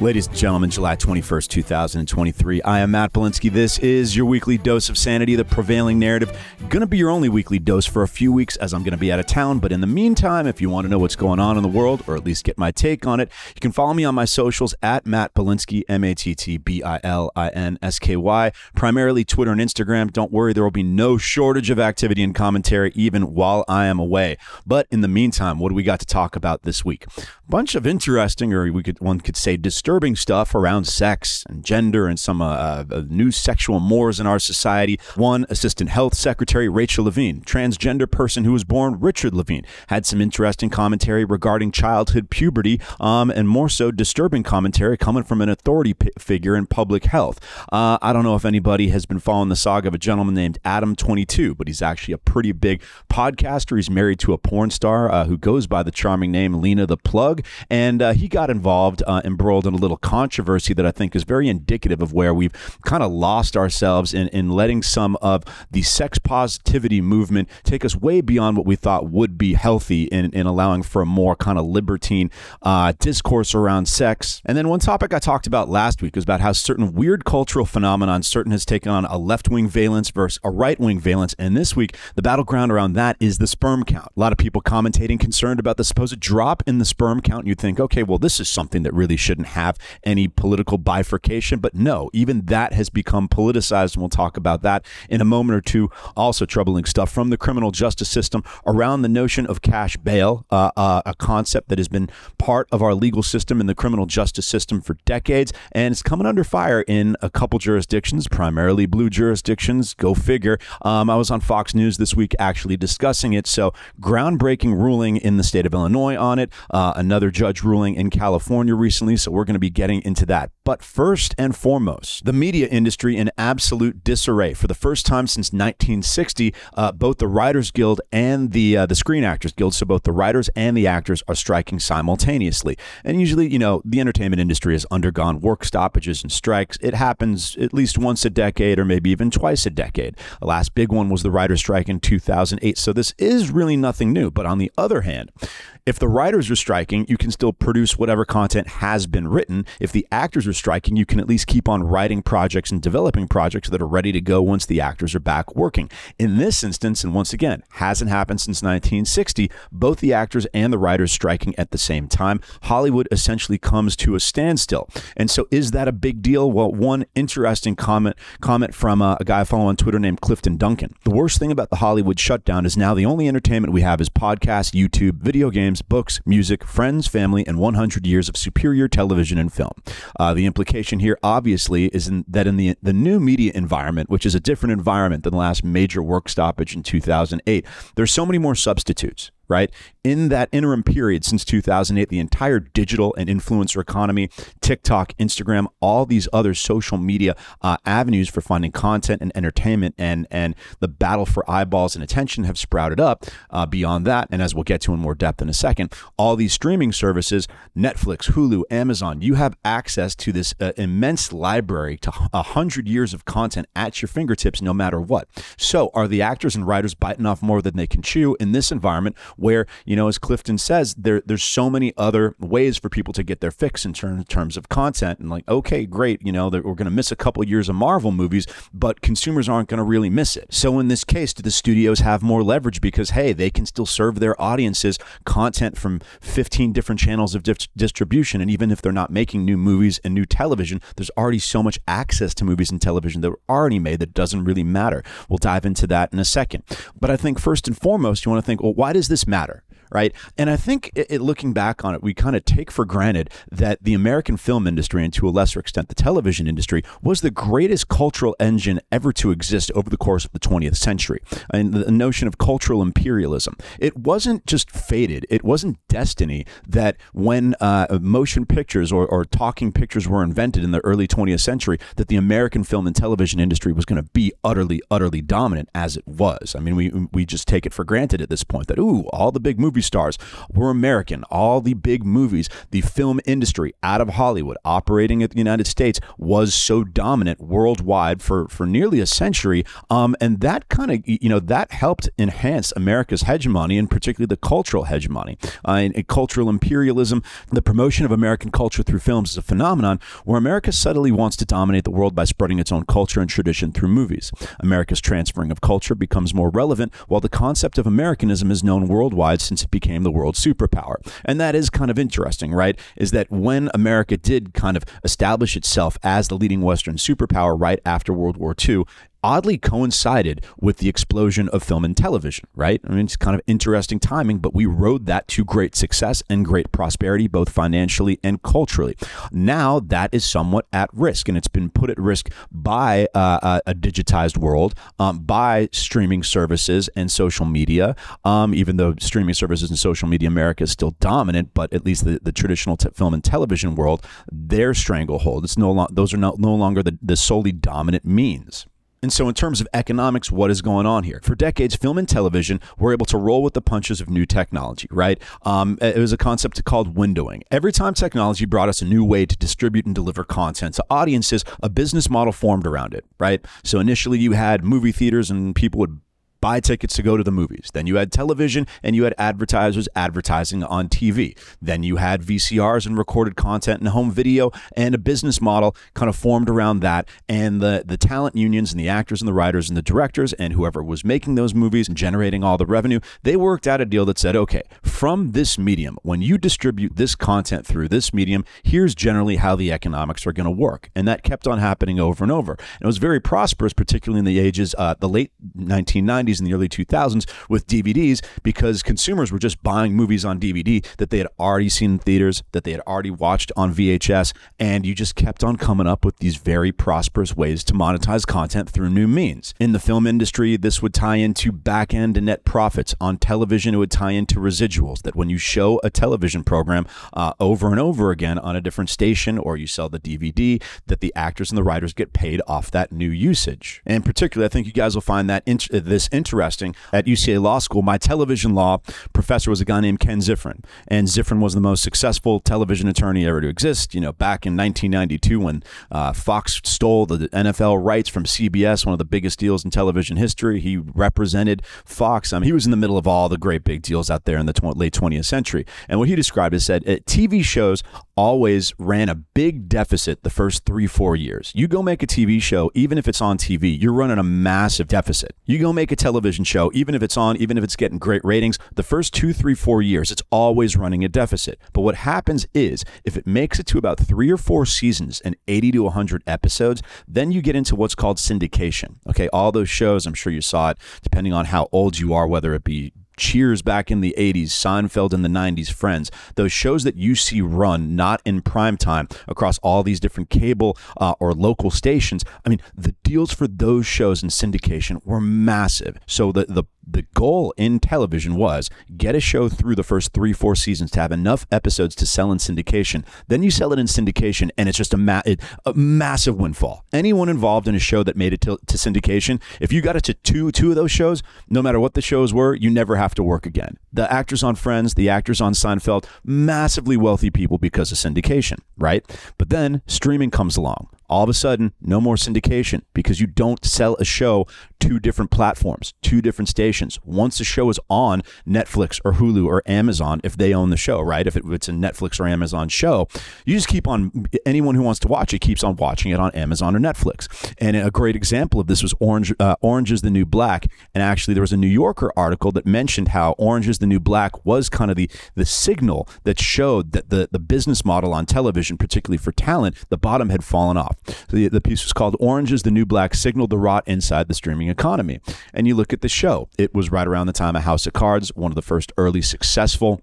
Ladies and gentlemen, July 21st, 2023. I am Matt Bilinsky. This is your weekly dose of sanity, the prevailing narrative. Gonna be your only weekly dose for a few weeks as I'm gonna be out of town. But in the meantime, if you want to know what's going on in the world, or at least get my take on it, you can follow me on my socials at Matt Bilinsky, M A T T B I L I N S K Y, primarily Twitter and Instagram. Don't worry, there will be no shortage of activity and commentary even while I am away. But in the meantime, what do we got to talk about this week? Bunch of interesting, or we could one could say disturbing stuff around sex and gender and some uh, uh, new sexual mores in our society. One Assistant Health Secretary Rachel Levine, transgender person who was born Richard Levine, had some interesting commentary regarding childhood puberty, um, and more so disturbing commentary coming from an authority p- figure in public health. Uh, I don't know if anybody has been following the saga of a gentleman named Adam22, but he's actually a pretty big podcaster. He's married to a porn star uh, who goes by the charming name Lena the Plug, and uh, he got involved, uh, embroiled in a little controversy that I think is very indicative of where we've kind of lost ourselves in, in letting some of the sex positivity movement take us way beyond what we thought would be healthy in, in allowing for a more kind of libertine uh, discourse around sex. And then one topic I talked about last week was about how certain weird cultural phenomenon certain has taken on a left wing valence versus a right wing valence. And this week, the battleground around that is the sperm count. A lot of people commentating concerned about the supposed drop in the sperm count. You think, okay, well, this is something that really shouldn't have any political bifurcation. But no, even that has become politicized. And we'll talk about that in a moment or two. Also, troubling stuff from the criminal justice system around the notion of cash bail, uh, uh, a concept that has been part of our legal system and the criminal justice system for decades. And it's coming under fire in a couple jurisdictions, primarily blue jurisdictions. Go figure. Um, I was on Fox News this week actually discussing it. So, groundbreaking ruling in the state of Illinois on it, uh, another judge ruling in California recently. So, we're going to be getting into that. But first and foremost, the media industry in absolute disarray. For the first time since 1960, uh, both the Writers Guild and the uh, the Screen Actors Guild, so both the writers and the actors, are striking simultaneously. And usually, you know, the entertainment industry has undergone work stoppages and strikes. It happens at least once a decade, or maybe even twice a decade. The last big one was the writers' strike in 2008. So this is really nothing new. But on the other hand, if the writers are striking, you can still produce whatever content has been written. If the actors are striking, you can at least keep on writing projects and developing projects that are ready to go once the actors are back working. In this instance, and once again, hasn't happened since 1960, both the actors and the writers striking at the same time, Hollywood essentially comes to a standstill. And so is that a big deal? Well, one interesting comment comment from uh, a guy I follow on Twitter named Clifton Duncan. The worst thing about the Hollywood shutdown is now the only entertainment we have is podcasts, YouTube, video games, books, music, friends, family, and 100 years of superior television and film. Uh, the implication here, obviously, is in, that in the the new media environment, which is a different environment than the last major work stoppage in 2008, there's so many more substitutes right? In that interim period since 2008, the entire digital and influencer economy, TikTok, Instagram, all these other social media uh, avenues for finding content and entertainment and, and the battle for eyeballs and attention have sprouted up uh, beyond that. And as we'll get to in more depth in a second, all these streaming services, Netflix, Hulu, Amazon, you have access to this uh, immense library to a hundred years of content at your fingertips, no matter what. So are the actors and writers biting off more than they can chew in this environment where, you know, as Clifton says, there there's so many other ways for people to get their fix in terms, terms of content. And like, okay, great, you know, we're going to miss a couple years of Marvel movies, but consumers aren't going to really miss it. So in this case, do the studios have more leverage because, hey, they can still serve their audiences content from 15 different channels of distribution. And even if they're not making new movies and new television, there's already so much access to movies and television that are already made that doesn't really matter. We'll dive into that in a second. But I think first and foremost, you want to think, well, why does this matter? Right? And I think it, it, looking back on it, we kind of take for granted that the American film industry, and to a lesser extent the television industry, was the greatest cultural engine ever to exist over the course of the 20th century. And the notion of cultural imperialism. It wasn't just fated, it wasn't destiny that when uh, motion pictures or, or talking pictures were invented in the early 20th century, that the American film and television industry was going to be utterly, utterly dominant as it was. I mean, we, we just take it for granted at this point that, ooh, all the big movies stars were American. All the big movies, the film industry out of Hollywood operating at the United States was so dominant worldwide for, for nearly a century. Um, and that kind of, you know, that helped enhance America's hegemony and particularly the cultural hegemony. Uh, and, and cultural imperialism, the promotion of American culture through films is a phenomenon where America subtly wants to dominate the world by spreading its own culture and tradition through movies. America's transferring of culture becomes more relevant while the concept of Americanism is known worldwide since it became the world superpower. And that is kind of interesting, right? Is that when America did kind of establish itself as the leading Western superpower right after World War II, oddly coincided with the explosion of film and television, right? I mean, it's kind of interesting timing, but we rode that to great success and great prosperity, both financially and culturally. Now that is somewhat at risk, and it's been put at risk by uh, a digitized world, um, by streaming services and social media. Um, even though streaming services and social media America is still dominant, but at least the, the traditional t- film and television world, their stranglehold. It's no lo- those are no, no longer the, the solely dominant means. And so, in terms of economics, what is going on here? For decades, film and television were able to roll with the punches of new technology, right? Um, it was a concept called windowing. Every time technology brought us a new way to distribute and deliver content to audiences, a business model formed around it, right? So, initially, you had movie theaters and people would buy tickets to go to the movies. Then you had television and you had advertisers advertising on TV. Then you had VCRs and recorded content and home video and a business model kind of formed around that. And the, the talent unions and the actors and the writers and the directors and whoever was making those movies and generating all the revenue, they worked out a deal that said, okay, from this medium, when you distribute this content through this medium, here's generally how the economics are going to work. And that kept on happening over and over. And it was very prosperous, particularly in the ages, uh, the late 1990s 90s and the early 2000s with DVDs because consumers were just buying movies on DVD that they had already seen in theaters, that they had already watched on VHS, and you just kept on coming up with these very prosperous ways to monetize content through new means. In the film industry, this would tie into back end net profits. On television, it would tie into residuals that when you show a television program uh, over and over again on a different station or you sell the DVD, that the actors and the writers get paid off that new usage. And particularly, I think you guys will find that this interesting. At UCLA Law School, my television law professor was a guy named Ken Ziffren, and Ziffren was the most successful television attorney ever to exist. You know, back in 1992 when uh, Fox stole the NFL rights from CBS, one of the biggest deals in television history, he represented Fox. I mean, he was in the middle of all the great big deals out there in the tw- late 20th century. And what he described is said uh, TV shows always ran a big deficit the first three, four years. You go make a TV show, even if it's on TV, you're running a massive deficit. You go make a television show, even if it's on, even if it's getting great ratings, the first two, three, four years, it's always running a deficit. But what happens is if it makes it to about three or four seasons and 80 to 100 episodes, then you get into what's called syndication. Okay, all those shows, I'm sure you saw it, depending on how old you are, whether it be Cheers back in the 80s, Seinfeld in the 90s, Friends, those shows that you see run not in prime time across all these different cable uh, or local stations. I mean, the deals for those shows in syndication were massive. So the, the the goal in television was get a show through the first three, four seasons to have enough episodes to sell in syndication. Then you sell it in syndication, and it's just a, ma- a massive windfall. Anyone involved in a show that made it to, to syndication, if you got it to two, two of those shows, no matter what the shows were, you never have to work again. The actors on Friends, the actors on Seinfeld, massively wealthy people because of syndication, right? But then streaming comes along all of a sudden, no more syndication because you don't sell a show two different platforms, two different stations. Once the show is on Netflix or Hulu or Amazon, if they own the show, right? If it's a Netflix or Amazon show, you just keep on, anyone who wants to watch it keeps on watching it on Amazon or Netflix. And a great example of this was Orange, uh, Orange is the New Black. And actually, there was a New Yorker article that mentioned how Orange is the New Black was kind of the, the signal that showed that the, the business model on television, particularly for talent, the bottom had fallen off. So the, the piece was called Orange is the New Black Signaled the Rot Inside the Streaming Economy. And you look at the show, it was right around the time of House of Cards, one of the first early successful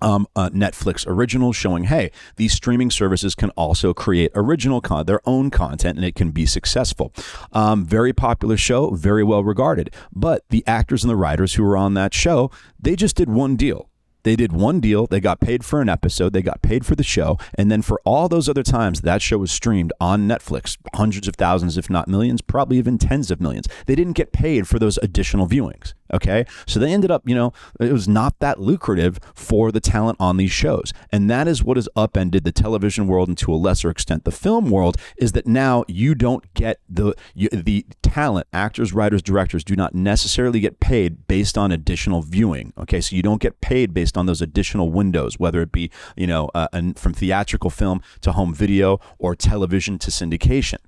um, Netflix originals showing, hey, these streaming services can also create original con- their own content, and it can be successful. Um, very popular show, very well regarded. But the actors and the writers who were on that show, they just did one deal They did one deal, they got paid for an episode, they got paid for the show, and then for all those other times that show was streamed on Netflix, hundreds of thousands, if not millions, probably even tens of millions, they didn't get paid for those additional viewings. Okay. So they ended up, you know, it was not that lucrative for the talent on these shows. And that is what has upended the television world and to a lesser extent the film world is that now you don't get the you, the talent, actors, writers, directors do not necessarily get paid based on additional viewing. Okay. So you don't get paid based on those additional windows, whether it be, you know, uh, from theatrical film to home video or television to syndication.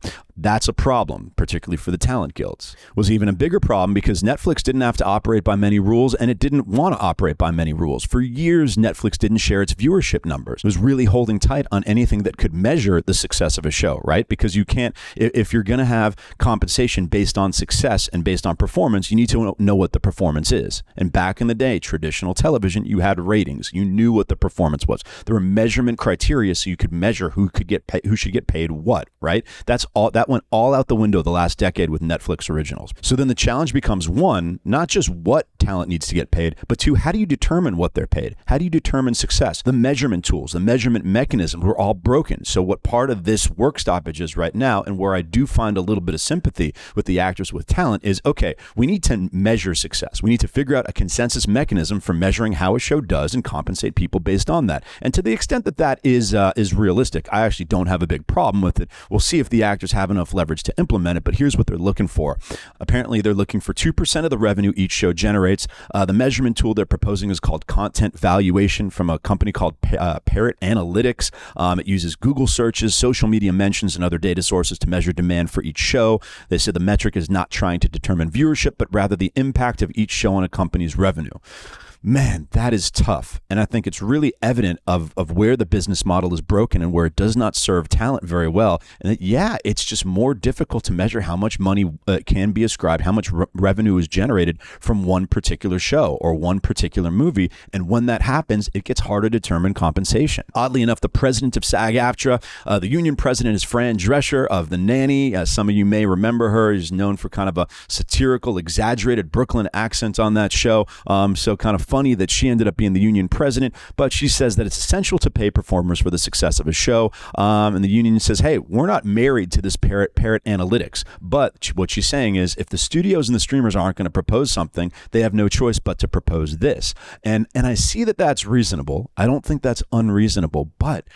That's a problem, particularly for the talent guilds. Was even a bigger problem because Netflix didn't have to operate by many rules and it didn't want to operate by many rules. For years, Netflix didn't share its viewership numbers. It was really holding tight on anything that could measure the success of a show, right? Because you can't, if you're going to have compensation based on success and based on performance, you need to know what the performance is. And back in the day, traditional television, you had ratings. You knew what the performance was. There were measurement criteria so you could measure who could get pay, who should get paid what, right? That's all that went all out the window the last decade with Netflix originals. So then the challenge becomes one, not just what talent needs to get paid, but two, how do you determine what they're paid? How do you determine success? The measurement tools, the measurement mechanisms were all broken. So what part of this work stoppage is right now, and where I do find a little bit of sympathy with the actors with talent is okay, we need to measure success. We need to figure out a consensus mechanism for measuring how a show does and compensate people based on that. And to the extent that that is uh, is realistic, I actually don't have a big problem with it. We'll see if the actors have enough leverage to implement it. But here's what they're looking for. Apparently, they're looking for two percent of the revenue each show generates. Uh, the measurement tool they're proposing is called content valuation from a company called uh, Parrot Analytics. Um, it uses Google searches, social media mentions, and other data sources to measure demand for each show. They said the metric is not trying to determine viewership, but rather the impact of each show on a company's revenue man, that is tough. And I think it's really evident of, of where the business model is broken and where it does not serve talent very well. And that, yeah, it's just more difficult to measure how much money uh, can be ascribed, how much re- revenue is generated from one particular show or one particular movie. And when that happens, it gets harder to determine compensation. Oddly enough, the president of SAG AFTRA, uh, the union president is Fran Drescher of The Nanny. Uh, some of you may remember her. She's known for kind of a satirical, exaggerated Brooklyn accent on that show. Um, so kind of funny that she ended up being the union president, but she says that it's essential to pay performers for the success of a show. Um, and the union says, hey, we're not married to this parrot parrot analytics. But what she's saying is, if the studios and the streamers aren't going to propose something, they have no choice but to propose this. And and I see that that's reasonable. I don't think that's unreasonable, but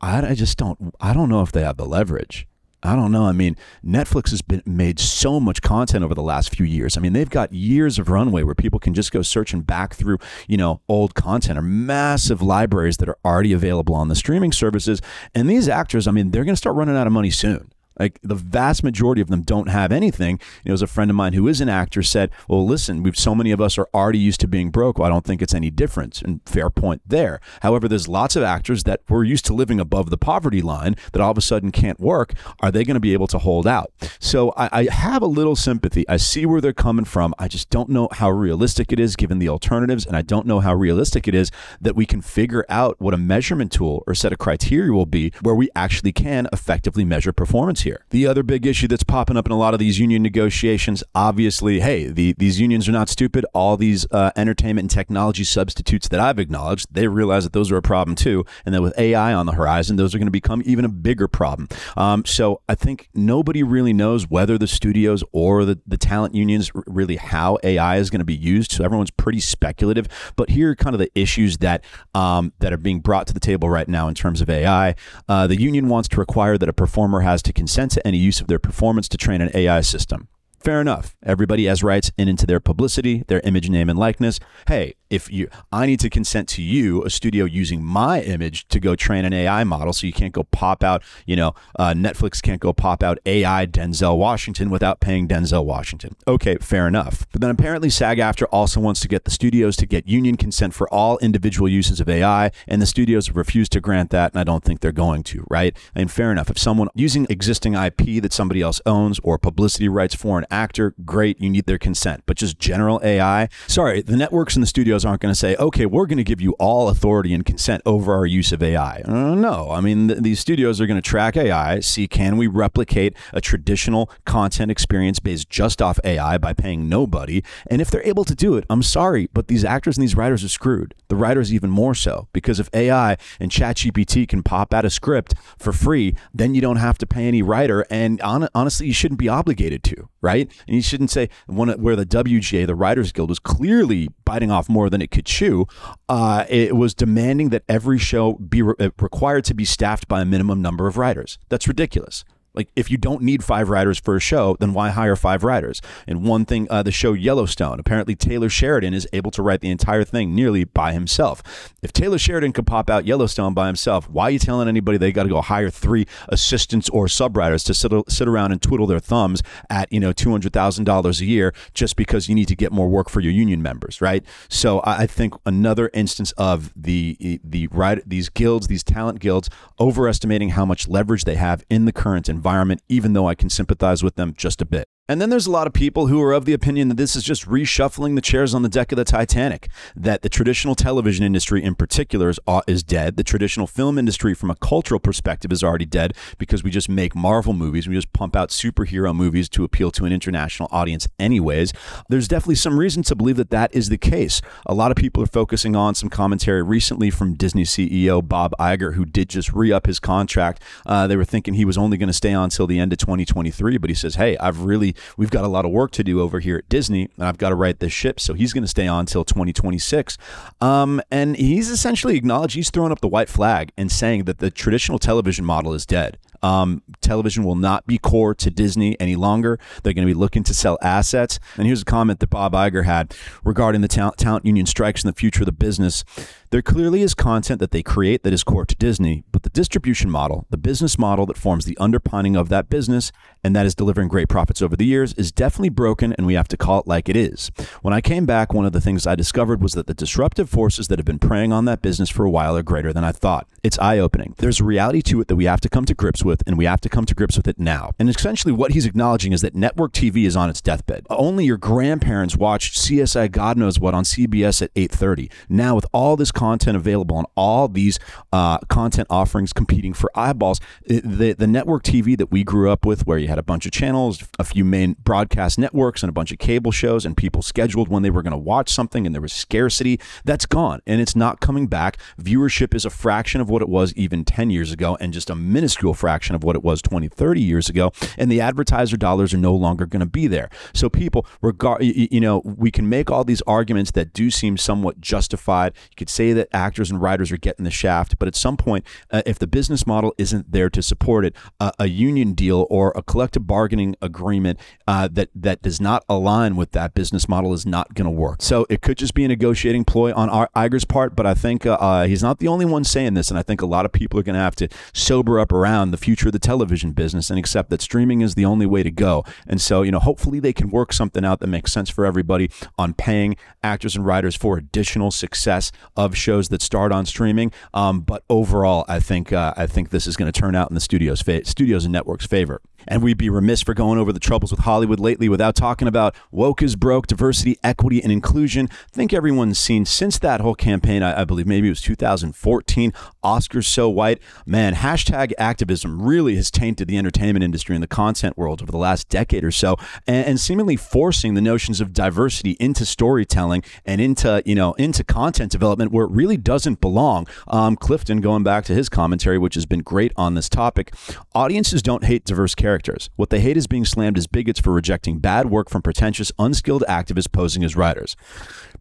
I, I just don't. I don't know if they have the leverage. I don't know. I mean, Netflix has been made so much content over the last few years. I mean, they've got years of runway where people can just go searching back through, you know, old content or massive libraries that are already available on the streaming services. And these actors, I mean, they're going to start running out of money soon. Like the vast majority of them don't have anything. You know, as a friend of mine who is an actor said, "Well, listen, we've so many of us are already used to being broke. Well, I don't think it's any different." And fair point there. However, there's lots of actors that were used to living above the poverty line that all of a sudden can't work. Are they going to be able to hold out? So I, I have a little sympathy. I see where they're coming from. I just don't know how realistic it is given the alternatives, and I don't know how realistic it is that we can figure out what a measurement tool or set of criteria will be where we actually can effectively measure performance here. The other big issue that's popping up in a lot of these union negotiations, obviously, hey, the, these unions are not stupid. All these uh, entertainment and technology substitutes that I've acknowledged, they realize that those are a problem too. And that with AI on the horizon, those are going to become even a bigger problem. Um, so I think nobody really knows whether the studios or the, the talent unions really how AI is going to be used. So everyone's pretty speculative. But here are kind of the issues that um, that are being brought to the table right now in terms of AI. Uh, the union wants to require that a performer has to consent to any use of their performance to train an AI system. Fair enough. Everybody has rights in into their publicity, their image, name, and likeness. Hey, if you I need to consent to you, a studio using my image to go train an AI model, so you can't go pop out, you know, uh, Netflix can't go pop out AI Denzel Washington without paying Denzel Washington. Okay, fair enough. But then apparently SAG-AFTRA also wants to get the studios to get union consent for all individual uses of AI, and the studios have refused to grant that, and I don't think they're going to, right? And fair enough. If someone using existing IP that somebody else owns or publicity rights for an actor, great, you need their consent. But just general AI, sorry, the networks and the studios aren't going to say, okay, we're going to give you all authority and consent over our use of AI. Uh, no, I mean, th- these studios are going to track AI, see can we replicate a traditional content experience based just off AI by paying nobody. And if they're able to do it, I'm sorry, but these actors and these writers are screwed. The writers even more so because if AI and ChatGPT can pop out a script for free, then you don't have to pay any writer. And on, honestly, you shouldn't be obligated to, right? And you shouldn't say one where the WGA, the Writers Guild, was clearly biting off more than it could chew. Uh, it was demanding that every show be re- uh, required to be staffed by a minimum number of writers. That's ridiculous. Like, if you don't need five writers for a show, then why hire five writers? And one thing, uh, the show Yellowstone, apparently Taylor Sheridan is able to write the entire thing nearly by himself. If Taylor Sheridan could pop out Yellowstone by himself, why are you telling anybody they got to go hire three assistants or subwriters to sit, sit around and twiddle their thumbs at, you know, $200,000 a year just because you need to get more work for your union members, right? So I think another instance of the, the right, these guilds, these talent guilds, overestimating how much leverage they have in the current environment environment, even though I can sympathize with them just a bit. And then there's a lot of people who are of the opinion that this is just reshuffling the chairs on the deck of the Titanic, that the traditional television industry in particular is, uh, is dead. The traditional film industry, from a cultural perspective, is already dead because we just make Marvel movies. We just pump out superhero movies to appeal to an international audience, anyways. There's definitely some reason to believe that that is the case. A lot of people are focusing on some commentary recently from Disney CEO Bob Iger, who did just re up his contract. Uh, they were thinking he was only going to stay on until the end of 2023, but he says, Hey, I've really we've got a lot of work to do over here at Disney, and I've got to write this ship. So he's going to stay on until 2026. Um, and he's essentially acknowledged he's throwing up the white flag and saying that the traditional television model is dead. Um, television will not be core to Disney any longer. They're going to be looking to sell assets. And here's a comment that Bob Iger had regarding the talent, talent union strikes and the future of the business. There clearly is content that they create that is core to Disney, but the distribution model, the business model that forms the underpinning of that business and that is delivering great profits over the years, is definitely broken, and we have to call it like it is. When I came back, one of the things I discovered was that the disruptive forces that have been preying on that business for a while are greater than I thought. It's eye opening. There's a reality to it that we have to come to grips with, and we have to come to grips with it now. And essentially, what he's acknowledging is that network TV is on its deathbed. Only your grandparents watched CSI God knows what on CBS at 8:30. Now, with all this content available and all these uh, content offerings competing for eyeballs, the the network TV that we grew up with, where you had a bunch of channels, a few main broadcast networks, and a bunch of cable shows, and people scheduled when they were going to watch something, and there was scarcity. That's gone, and it's not coming back. Viewership is a fraction of what it was even 10 years ago, and just a minuscule fraction of what it was 20, 30 years ago. And the advertiser dollars are no longer going to be there. So people, regard, you know, we can make all these arguments that do seem somewhat justified. You could say that actors and writers are getting the shaft, but at some point, uh, if the business model isn't there to support it, uh, a union deal or a collective bargaining agreement uh, that that does not align with that business model is not going to work. So it could just be a negotiating ploy on Iger's part, but I think uh, uh, he's not the only one saying this, and I think a lot of people are going to have to sober up around the future of the television business and accept that streaming is the only way to go. And so, you know, hopefully they can work something out that makes sense for everybody on paying actors and writers for additional success of shows that start on streaming. Um, but overall, I think uh, I think this is going to turn out in the studios' fa- studios and networks' favor. And we'd be remiss for going over the troubles with Hollywood lately without talking about woke is broke, diversity, equity, and inclusion. I think everyone's seen since that whole campaign, I, I believe maybe it was 2014, Oscars so white. Man, hashtag activism really has tainted the entertainment industry and the content world over the last decade or so, and, and seemingly forcing the notions of diversity into storytelling and into, you know, into content development where it really doesn't belong. Um, Clifton, going back to his commentary, which has been great on this topic, audiences don't hate diverse characters characters. What they hate is being slammed as bigots for rejecting bad work from pretentious, unskilled activists posing as writers.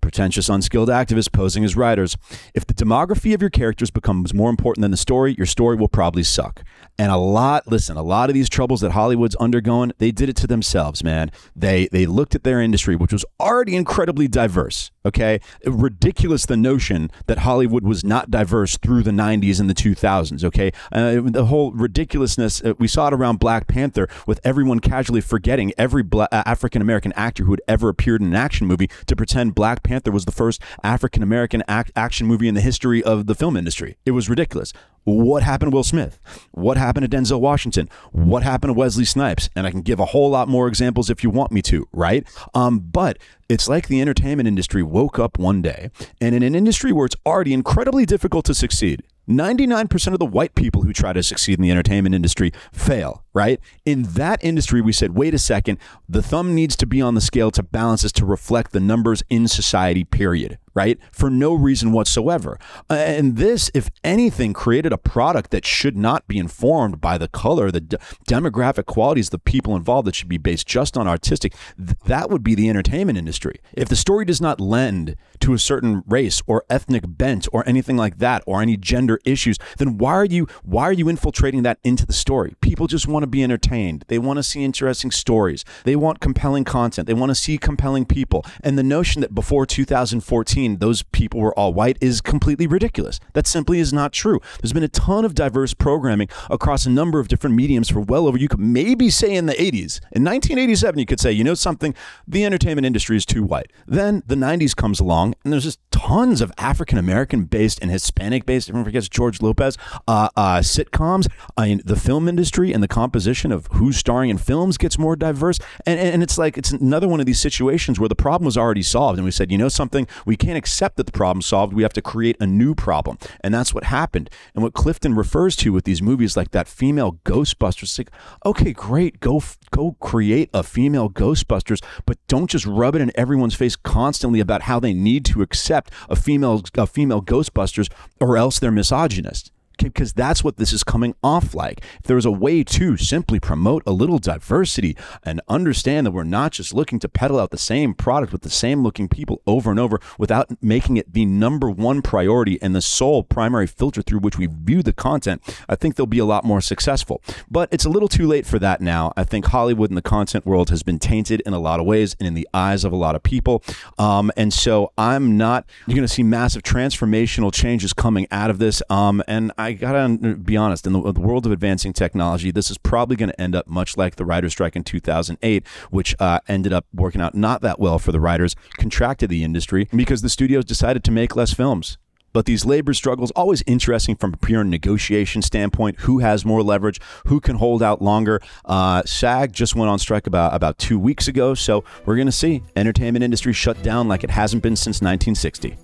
Pretentious, unskilled activists posing as writers. If the demography of your characters becomes more important than the story, your story will probably suck. And a lot, listen, a lot of these troubles that Hollywood's undergoing, they did it to themselves, man. They they looked at their industry, which was already incredibly diverse. Okay, ridiculous the notion that Hollywood was not diverse through the '90s and the 2000s. Okay, uh, the whole ridiculousness uh, we saw it around Black Panther, with everyone casually forgetting every uh, African American actor who had ever appeared in an action movie to pretend Black Panther was the first African American act- action movie in the history of the film industry. It was ridiculous. What happened to Will Smith? What happened to Denzel Washington? What happened to Wesley Snipes? And I can give a whole lot more examples if you want me to, right? Um, but it's like the entertainment industry woke up one day, and in an industry where it's already incredibly difficult to succeed, 99% of the white people who try to succeed in the entertainment industry fail, right? In that industry, we said, wait a second, the thumb needs to be on the scale to balance this to reflect the numbers in society, period, right? For no reason whatsoever. And this, if anything, created a product that should not be informed by the color, the d- demographic qualities, the people involved that should be based just on artistic. Th- that would be the entertainment industry. If the story does not lend to a certain race or ethnic bent or anything like that or any gender issues, then why are you why are you infiltrating that into the story? People just want to be entertained. They want to see interesting stories. They want compelling content. They want to see compelling people. And the notion that before 2014 those people were all white is completely ridiculous. That simply is not true. There's been a ton of diverse programming across a number of different mediums for well over you could maybe say in the 80s. In 1987 you could say, you know something, the entertainment industry is too white. Then the 90s comes along and there's just tons of African American based and Hispanic based, everyone forgets George Lopez, uh, uh, sitcoms. I mean, the film industry and the composition of who's starring in films gets more diverse. And, and it's like, it's another one of these situations where the problem was already solved. And we said, you know something, we can't accept that the problem's solved. We have to create a new problem. And that's what happened. And what Clifton refers to with these movies like that female Ghostbusters, like, okay, great, go, go create a female Ghostbusters, but don't just rub it in everyone's face constantly about how they need to accept a female, a female Ghostbusters or else they're misogynist because that's what this is coming off like. If there was a way to simply promote a little diversity and understand that we're not just looking to peddle out the same product with the same looking people over and over without making it the number one priority and the sole primary filter through which we view the content, I think they'll be a lot more successful. But it's a little too late for that now. I think Hollywood and the content world has been tainted in a lot of ways and in the eyes of a lot of people. Um, and so I'm not, you're going to see massive transformational changes coming out of this. Um, and I I gotta be honest. In the, the, world of advancing technology, this is probably going to end up much like the writer strike in 2008, which uh, ended up working out not that well for the writers, contracted the industry because the studios decided to make less films. But these labor struggles always interesting from a pure negotiation standpoint. Who has more leverage? Who can hold out longer? Uh, SAG just went on strike about about two weeks ago, so we're going to see entertainment industry shut down like it hasn't been since 1960.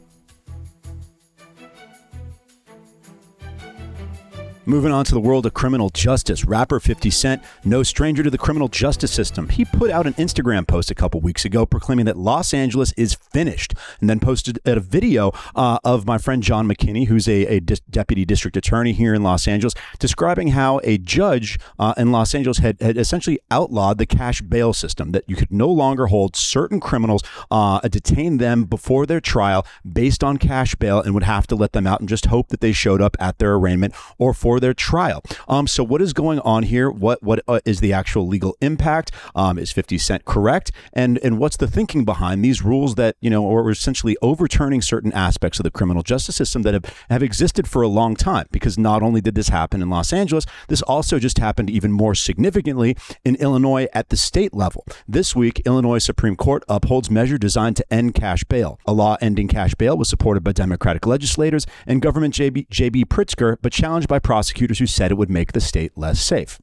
Moving on to the world of criminal justice, rapper 50 Cent, no stranger to the criminal justice system. He put out an Instagram post a couple weeks ago proclaiming that Los Angeles is finished, and then posted a video uh, of my friend John McKinney, who's a, a dis- deputy district attorney here in Los Angeles, describing how a judge uh, in Los Angeles had, had, essentially outlawed the cash bail system, that you could no longer hold certain criminals, uh, detain them before their trial based on cash bail, and would have to let them out and just hope that they showed up at their arraignment or for their trial. Um, so what is going on here? What what uh, is the actual legal impact? Um, is 50 Cent correct? And and what's the thinking behind these rules that you know are essentially overturning certain aspects of the criminal justice system that have, have existed for a long time? Because not only did this happen in Los Angeles, this also just happened even more significantly in Illinois at the state level. This week, Illinois Supreme Court upholds measure designed to end cash bail. A law ending cash bail was supported by Democratic legislators and government JB, JB Pritzker, but challenged by prosecutors prosecutors who said it would make the state less safe.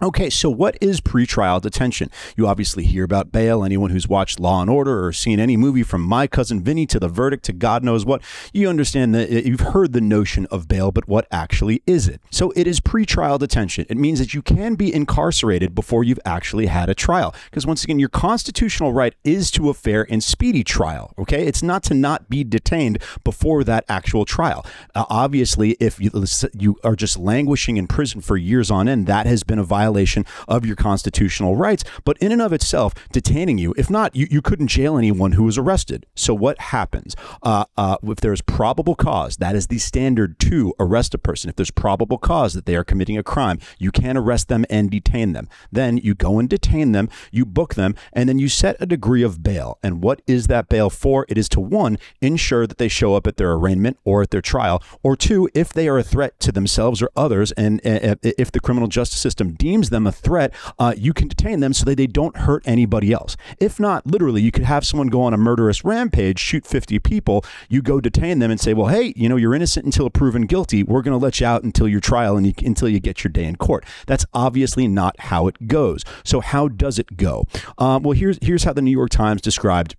Okay, so what is pretrial detention? You obviously hear about bail. Anyone who's watched Law and Order or seen any movie from My Cousin Vinny to The Verdict to God knows what, you understand that you've heard the notion of bail, but what actually is it? So it is pretrial detention. It means that you can be incarcerated before you've actually had a trial. Because once again, your constitutional right is to a fair and speedy trial. Okay, it's not to not be detained before that actual trial. Uh, obviously, if you, you are just languishing in prison for years on end, that has been a violation violation of your constitutional rights. But in and of itself, detaining you, if not, you, you couldn't jail anyone who was arrested. So what happens? Uh, uh, if there's probable cause, that is the standard to arrest a person. If there's probable cause that they are committing a crime, you can arrest them and detain them. Then you go and detain them, you book them, and then you set a degree of bail. And what is that bail for? It is to one, ensure that they show up at their arraignment or at their trial, or two, if they are a threat to themselves or others, and uh, if the criminal justice system deems deems them a threat, uh, you can detain them so that they don't hurt anybody else. If not, literally, you could have someone go on a murderous rampage, shoot 50 people, you go detain them and say, well, hey, you know, you're innocent until proven guilty. We're going to let you out until your trial and you, until you get your day in court. That's obviously not how it goes. So how does it go? Um, well, here's here's how the New York Times described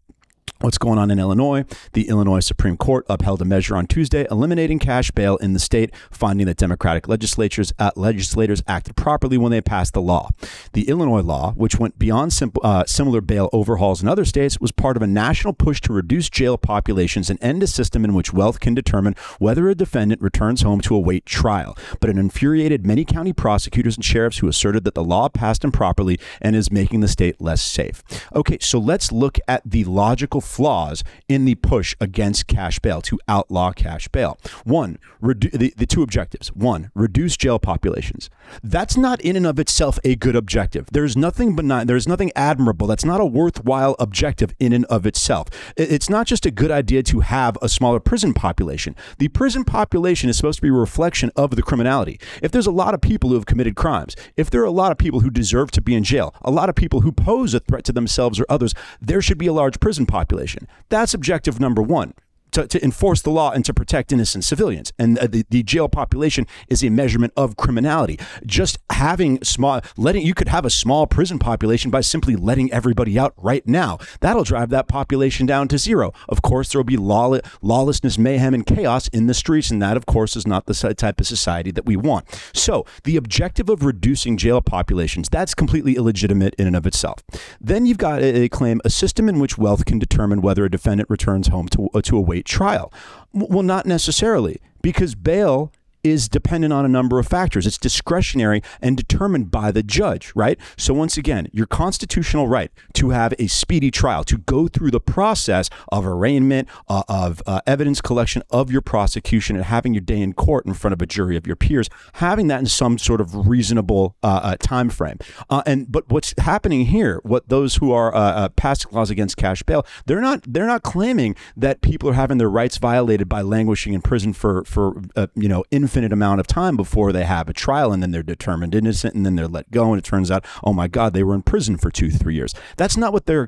What's going on in Illinois? The Illinois Supreme Court upheld a measure on Tuesday eliminating cash bail in the state, finding that Democratic legislatures uh, legislators acted properly when they passed the law. The Illinois law, which went beyond uh, similar bail overhauls in other states, was part of a national push to reduce jail populations and end a system in which wealth can determine whether a defendant returns home to await trial. But it infuriated many county prosecutors and sheriffs who asserted that the law passed improperly and is making the state less safe. Okay, so let's look at the logical flaws in the push against cash bail to outlaw cash bail. One, redu- the, the two objectives. One, reduce jail populations. That's not in and of itself a good objective. There's nothing benign, there's nothing admirable. That's not a worthwhile objective in and of itself. It's not just a good idea to have a smaller prison population. The prison population is supposed to be a reflection of the criminality. If there's a lot of people who have committed crimes, if there are a lot of people who deserve to be in jail, a lot of people who pose a threat to themselves or others, there should be a large prison population population. That's objective number one to, to enforce the law and to protect innocent civilians. And uh, the, the jail population is a measurement of criminality. Just having small, letting, you could have a small prison population by simply letting everybody out right now. That'll drive that population down to zero. Of course, there will be law, lawlessness, mayhem, and chaos in the streets. And that, of course, is not the type of society that we want. So the objective of reducing jail populations, that's completely illegitimate in and of itself. Then you've got a, a claim, a system in which wealth can determine whether a defendant returns home to, uh, to trial. Well, not necessarily, because bail is dependent on a number of factors. It's discretionary and determined by the judge, right? So, once again, your constitutional right to have a speedy trial, to go through the process of arraignment, uh, of uh, evidence collection of your prosecution, and having your day in court in front of a jury of your peers, having that in some sort of reasonable uh, uh time frame. Uh, and but what's happening here? What those who are uh, passing laws against cash bail, they're not they're not claiming that people are having their rights violated by languishing in prison for for you know in infinite amount of time before they have a trial and then they're determined innocent and then they're let go and it turns out oh my god they were in prison for two three years. That's not what they're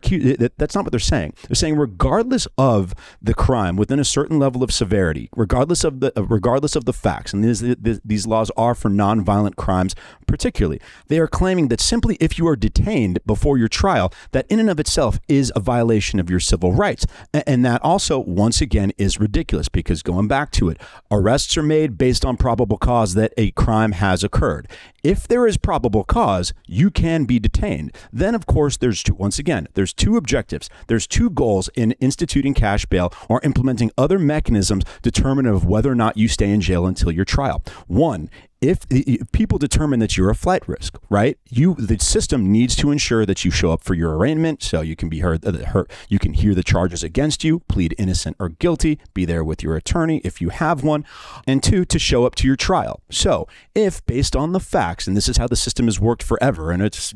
that's not what they're saying. They're saying regardless of the crime within a certain level of severity regardless of the uh, regardless of the facts and these these laws are for nonviolent crimes particularly they are claiming that simply if you are detained before your trial that in and of itself is a violation of your civil rights. And that also once again is ridiculous because going back to it arrests are made based on on probable cause that a crime has occurred. If there is probable cause, you can be detained. Then, of course, there's two, once again, there's two objectives. There's two goals in instituting cash bail or implementing other mechanisms determinative of whether or not you stay in jail until your trial. One if, if, people determine that you're a flight risk, right? You the system needs to ensure that you show up for your arraignment, so you can be heard, uh, heard, you can hear the charges against you, plead innocent or guilty, be there with your attorney if you have one, and two to show up to your trial. So, if based on the facts, and this is how the system has worked forever, and it's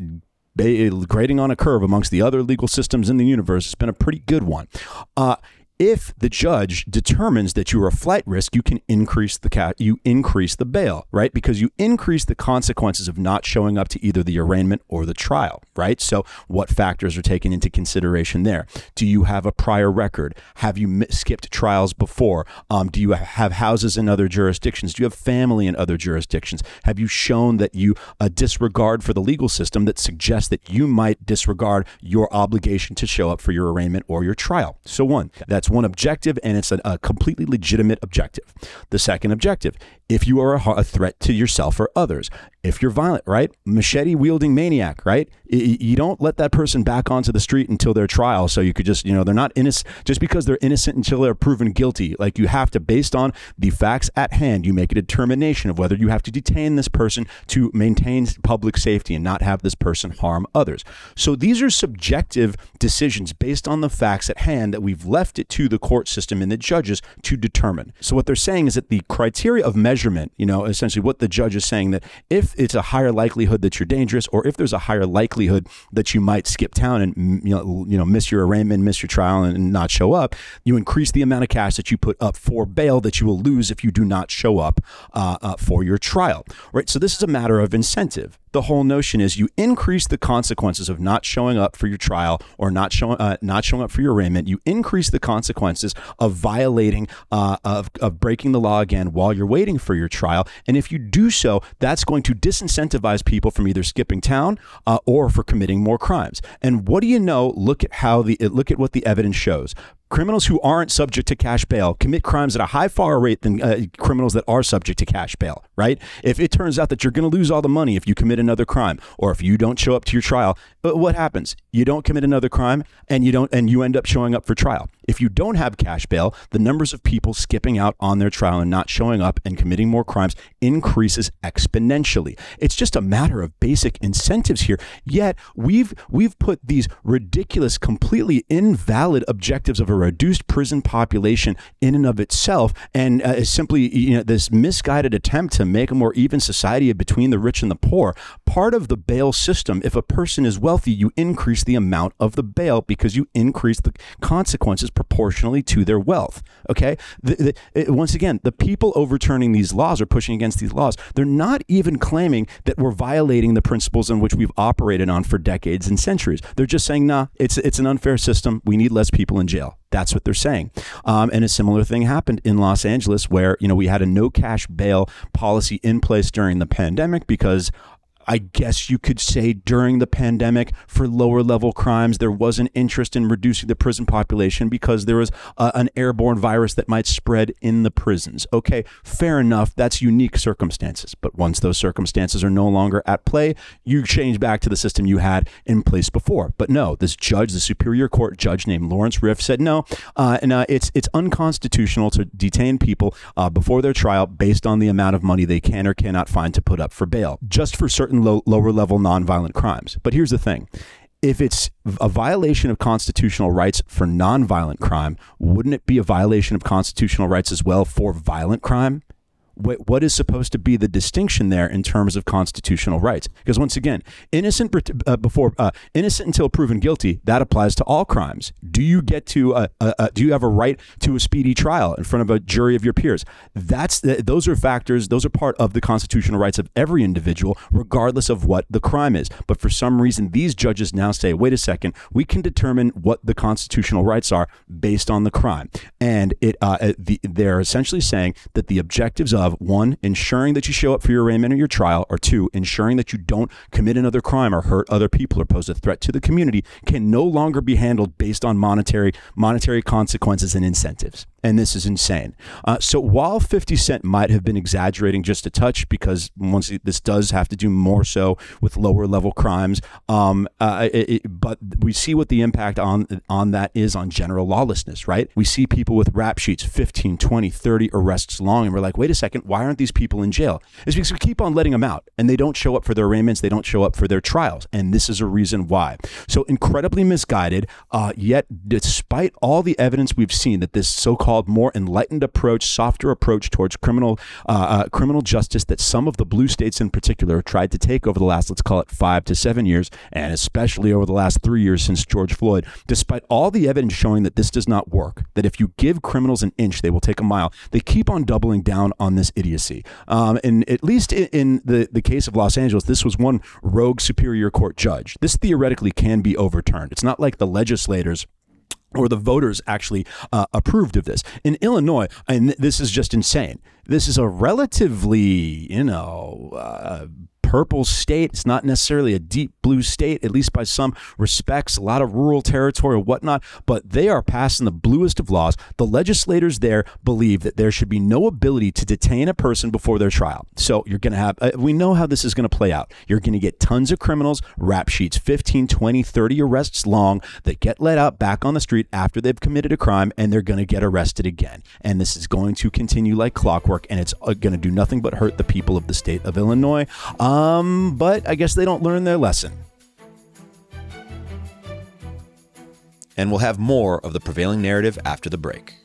grading on a curve amongst the other legal systems in the universe, it's been a pretty good one. Uh, if the judge determines that you are a flight risk, you can increase the ca- you increase the bail, right? Because you increase the consequences of not showing up to either the arraignment or the trial, right? So, what factors are taken into consideration there? Do you have a prior record? Have you skipped trials before? Um, do you have houses in other jurisdictions? Do you have family in other jurisdictions? Have you shown that you a disregard for the legal system that suggests that you might disregard your obligation to show up for your arraignment or your trial? So, one, that's one objective, and it's a, a completely legitimate objective. The second objective if you are a, a, threat to yourself or others, if you're violent, right? Machete wielding maniac, right? You don't let that person back onto the street until their trial. So you could just, you know, they're not innocent just because they're innocent until they're proven guilty. Like you have to, based on the facts at hand, you make a determination of whether you have to detain this person to maintain public safety and not have this person harm others. So these are subjective decisions based on the facts at hand that we've left it to the court system and the judges to determine. So what they're saying is that the criteria of measurement measurement, you know, essentially what the judge is saying that if it's a higher likelihood that you're dangerous or if there's a higher likelihood that you might skip town and you know, you know miss your arraignment, miss your trial and not show up, you increase the amount of cash that you put up for bail that you will lose if you do not show up uh, uh, for your trial. Right? So this is a matter of incentive the whole notion is you increase the consequences of not showing up for your trial or not showing uh, not showing up for your arraignment. You increase the consequences of violating uh, of of breaking the law again while you're waiting for your trial. And if you do so, that's going to disincentivize people from either skipping town uh, or for committing more crimes. And what do you know? Look at how the look at what the evidence shows criminals who aren't subject to cash bail commit crimes at a high far rate than uh, criminals that are subject to cash bail, right? If it turns out that you're going to lose all the money if you commit another crime or if you don't show up to your trial, what happens? You don't commit another crime and you don't and you end up showing up for trial. If you don't have cash bail, the numbers of people skipping out on their trial and not showing up and committing more crimes increases exponentially. It's just a matter of basic incentives here. Yet we've we've put these ridiculous, completely invalid objectives of a reduced prison population in and of itself, and uh, simply you know this misguided attempt to make a more even society between the rich and the poor. Part of the bail system, if a person is wealthy, you increase the amount of the bail because you increase the consequences proportionally to their wealth. Okay. The, the, it, once again, the people overturning these laws or pushing against these laws, they're not even claiming that we're violating the principles in which we've operated on for decades and centuries. They're just saying, nah, it's it's an unfair system. We need less people in jail. That's what they're saying. Um, and a similar thing happened in Los Angeles, where you know we had a no cash bail policy in place during the pandemic because I guess you could say during the pandemic for lower level crimes, there was an interest in reducing the prison population because there was uh, an airborne virus that might spread in the prisons. Okay, fair enough. That's unique circumstances. But once those circumstances are no longer at play, you change back to the system you had in place before. But no, this judge, the Superior Court judge named Lawrence Riff, said no, uh, and uh, it's it's unconstitutional to detain people uh, before their trial based on the amount of money they can or cannot find to put up for bail, just for certain certain low, lower level nonviolent crimes. But here's the thing if it's a violation of constitutional rights for nonviolent crime, wouldn't it be a violation of constitutional rights as well for violent crime? What is supposed to be the distinction there in terms of constitutional rights? Because once again, innocent uh, before uh, innocent until proven guilty, that applies to all crimes. Do you get to uh, uh, uh, do you have a right to a speedy trial in front of a jury of your peers? That's those are factors. Those are part of the constitutional rights of every individual, regardless of what the crime is. But for some reason, these judges now say, "Wait a second, we can determine what the constitutional rights are based on the crime," and it uh, the, they're essentially saying that the objectives of of one, ensuring that you show up for your arraignment or your trial, or two, ensuring that you don't commit another crime or hurt other people or pose a threat to the community can no longer be handled based on monetary monetary consequences and incentives and this is insane. Uh, so while 50 Cent might have been exaggerating just a touch, because once this does have to do more so with lower level crimes, um, uh, it, it, but we see what the impact on on that is on general lawlessness, right? We see people with rap sheets, 15, 20, 30 arrests long, and we're like, wait a second, why aren't these people in jail? It's because we keep on letting them out, and they don't show up for their arraignments, they don't show up for their trials, and this is a reason why. So incredibly misguided. Uh, yet, despite all the evidence we've seen that this so-called called more enlightened approach, softer approach towards criminal uh, uh, criminal justice that some of the blue states in particular tried to take over the last, let's call it five to seven years, and especially over the last three years since George Floyd. Despite all the evidence showing that this does not work, that if you give criminals an inch, they will take a mile, they keep on doubling down on this idiocy. Um, and at least in, in the, the case of Los Angeles, this was one rogue Superior Court judge. This theoretically can be overturned. It's not like the legislators or the voters actually uh, approved of this. In Illinois, and this is just insane. This is a relatively, you know, uh, purple state. It's not necessarily a deep blue state, at least by some respects, a lot of rural territory or whatnot, but they are passing the bluest of laws. The legislators there believe that there should be no ability to detain a person before their trial. So you're going to have, uh, we know how this is going to play out. You're going to get tons of criminals, rap sheets, 15, 20, 30 arrests long that get let out back on the street after they've committed a crime and they're going to get arrested again. And this is going to continue like clockwork and it's uh, going to do nothing but hurt the people of the state of Illinois. Um, um, but I guess they don't learn their lesson. And we'll have more of the prevailing narrative after the break.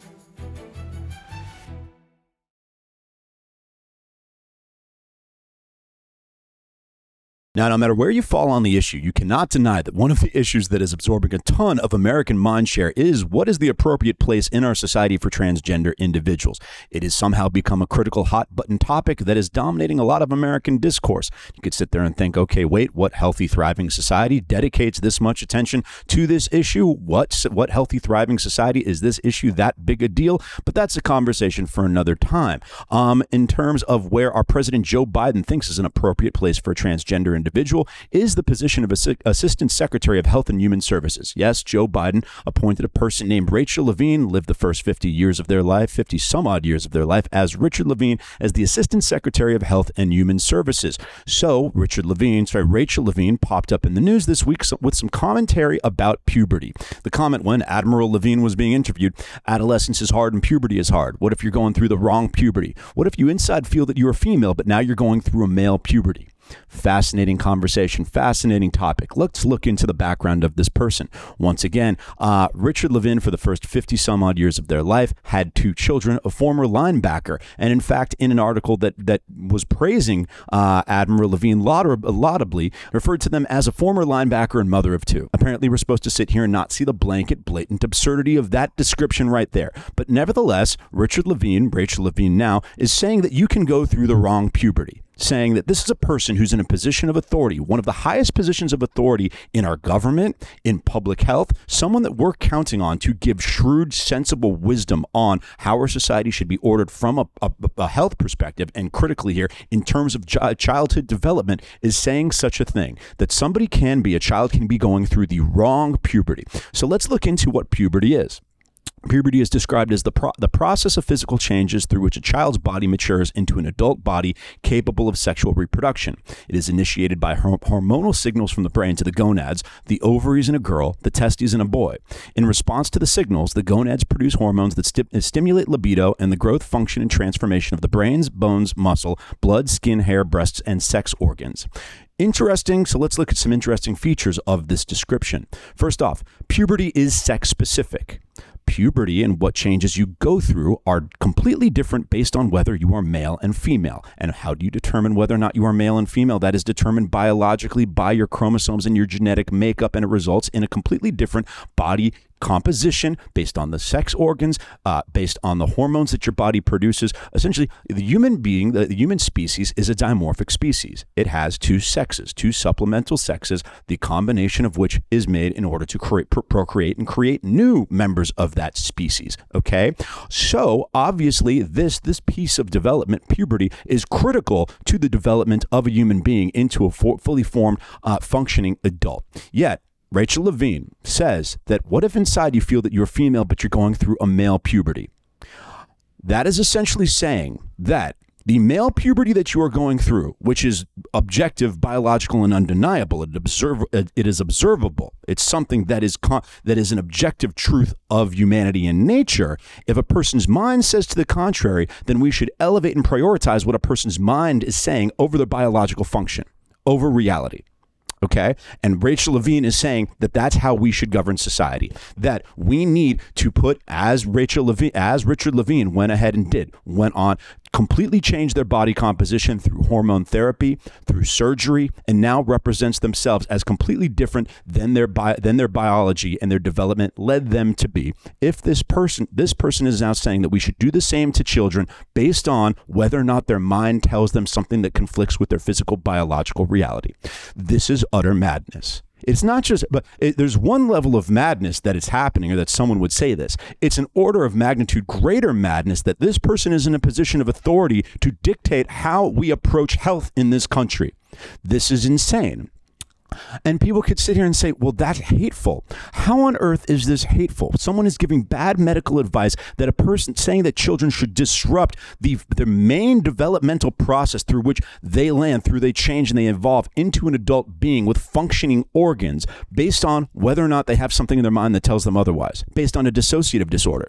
Now, no matter where you fall on the issue, you cannot deny that one of the issues that is absorbing a ton of American mindshare is what is the appropriate place in our society for transgender individuals. It has somehow become a critical hot button topic that is dominating a lot of American discourse. You could sit there and think, okay, wait, what healthy, thriving society dedicates this much attention to this issue? What, what healthy, thriving society is this issue that big a deal? But that's a conversation for another time. Um, in terms of where our President Joe Biden thinks is an appropriate place for transgender individual is the position of Assistant Secretary of Health and Human Services. Yes, Joe Biden appointed a person named Rachel Levine, lived the first 50 years of their life, 50 some odd years of their life, as Richard Levine as the Assistant Secretary of Health and Human Services. So, Richard Levine, sorry, Rachel Levine popped up in the news this week with some commentary about puberty. The comment when Admiral Levine was being interviewed adolescence is hard and puberty is hard. What if you're going through the wrong puberty? What if you inside feel that you're a female, but now you're going through a male puberty? Fascinating conversation, fascinating topic. Let's look into the background of this person. Once again, uh, Richard Levine, for the first 50 some odd years of their life, had two children, a former linebacker. And in fact, in an article that, that was praising uh, Admiral Levine laudably, referred to them as a former linebacker and mother of two. Apparently, we're supposed to sit here and not see the blanket, blatant absurdity of that description right there. But nevertheless, Richard Levine, Rachel Levine now, is saying that you can go through the wrong puberty saying that this is a person who's in a position of authority, one of the highest positions of authority in our government, in public health, someone that we're counting on to give shrewd, sensible wisdom on how our society should be ordered from a, a, a health perspective, and critically here, in terms of childhood development, is saying such a thing that somebody can be, a child can be going through the wrong puberty. So let's look into what puberty is. Puberty is described as the, pro- the process of physical changes through which a child's body matures into an adult body capable of sexual reproduction. It is initiated by hormonal signals from the brain to the gonads, the ovaries in a girl, the testes in a boy. In response to the signals, the gonads produce hormones that sti- stimulate libido and the growth, function, and transformation of the brains, bones, muscle, blood, skin, hair, breasts, and sex organs. Interesting. So let's look at some interesting features of this description. First off, puberty is sex specific puberty and what changes you go through are completely different based on whether you are male and female. And how do you determine whether or not you are male and female? That is determined biologically by your chromosomes and your genetic makeup, and it results in a completely different body composition based on the sex organs, uh, based on the hormones that your body produces. Essentially, the human being, the, human species, is a dimorphic species. It has two sexes, two supplemental sexes, the combination of which is made in order to create, procreate and create new members of that species. Okay, so obviously, this this piece of development, puberty, is critical to the development of a human being into a for, fully formed, uh, functioning adult. Yet Rachel Levine says that what if inside you feel that you're female but you're going through a male puberty? That is essentially saying that the male puberty that you are going through, which is objective, biological, and undeniable, it, observe, it is observable. It's something that is con- that is an objective truth of humanity and nature. If a person's mind says to the contrary, then we should elevate and prioritize what a person's mind is saying over their biological function, over reality. Okay. And Rachel Levine is saying that that's how we should govern society. That we need to put, as Rachel Levine, as Richard Levine went ahead and did, went on completely changed their body composition through hormone therapy, through surgery, and now represents themselves as completely different than their bi- than their biology and their development led them to be. If this person this person is now saying that we should do the same to children based on whether or not their mind tells them something that conflicts with their physical biological reality. This is utter madness. It's not just, but it, there's one level of madness that is happening, or that someone would say this. It's an order of magnitude greater madness that this person is in a position of authority to dictate how we approach health in this country. This is insane. And people could sit here and say, well, that's hateful. How on earth is this hateful? Someone is giving bad medical advice that a person saying that children should disrupt the, the main developmental process through which they land, through they change and they evolve into an adult being with functioning organs based on whether or not they have something in their mind that tells them otherwise, based on a dissociative disorder.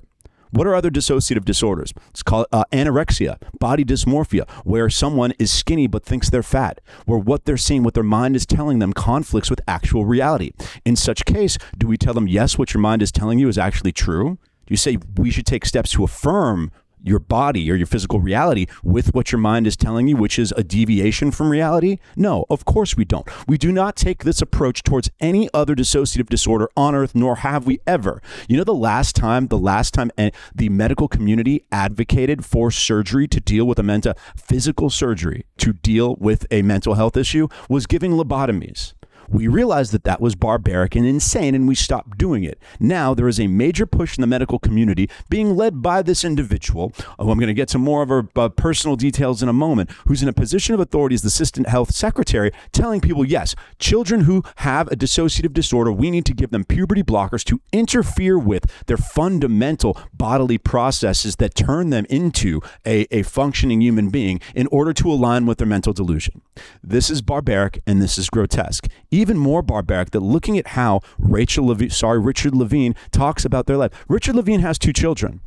What are other dissociative disorders? It's called uh, anorexia, body dysmorphia, where someone is skinny but thinks they're fat, where what they're seeing, what their mind is telling them, conflicts with actual reality. In such case, do we tell them, yes, what your mind is telling you is actually true? Do you say we should take steps to affirm your body or your physical reality with what your mind is telling you, which is a deviation from reality? No, of course we don't. We do not take this approach towards any other dissociative disorder on earth, nor have we ever. You know, the last time, the last time the medical community advocated for surgery to deal with a mental, physical surgery to deal with a mental health issue was giving lobotomies. We realized that that was barbaric and insane, and we stopped doing it. Now there is a major push in the medical community being led by this individual, who I'm going to get to more of her uh, personal details in a moment, who's in a position of authority as the assistant health secretary, telling people, yes, children who have a dissociative disorder, we need to give them puberty blockers to interfere with their fundamental bodily processes that turn them into a, a functioning human being in order to align with their mental delusion. This is barbaric and this is grotesque even more barbaric that looking at how Rachel Levine, sorry, Richard Levine talks about their life. Richard Levine has two children.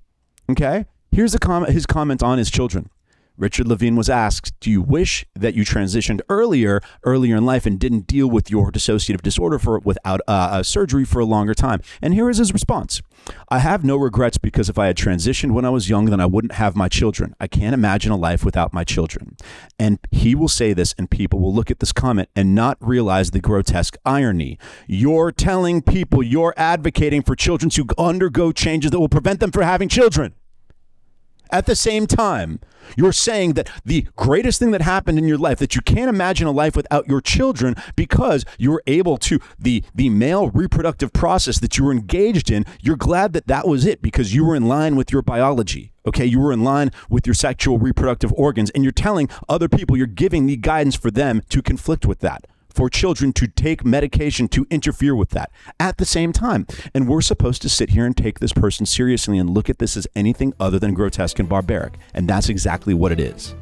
Okay? Here's a comment, his comment on his children. Richard Levine was asked, "Do you wish that you transitioned earlier, earlier in life, and didn't deal with your dissociative disorder for without uh, surgery for a longer time?" And here is his response: "I have no regrets because if I had transitioned when I was young, then I wouldn't have my children. I can't imagine a life without my children." And he will say this, and people will look at this comment and not realize the grotesque irony. You're telling people you're advocating for children to undergo changes that will prevent them from having children. At the same time, you're saying that the greatest thing that happened in your life, that you can't imagine a life without your children because you were able to, the, the male reproductive process that you were engaged in, you're glad that that was it because you were in line with your biology. Okay, you were in line with your sexual reproductive organs, and you're telling other people, you're giving the guidance for them to conflict with that for children to take medication to interfere with that at the same time. And we're supposed to sit here and take this person seriously and look at this as anything other than grotesque and barbaric. And that's exactly what it is.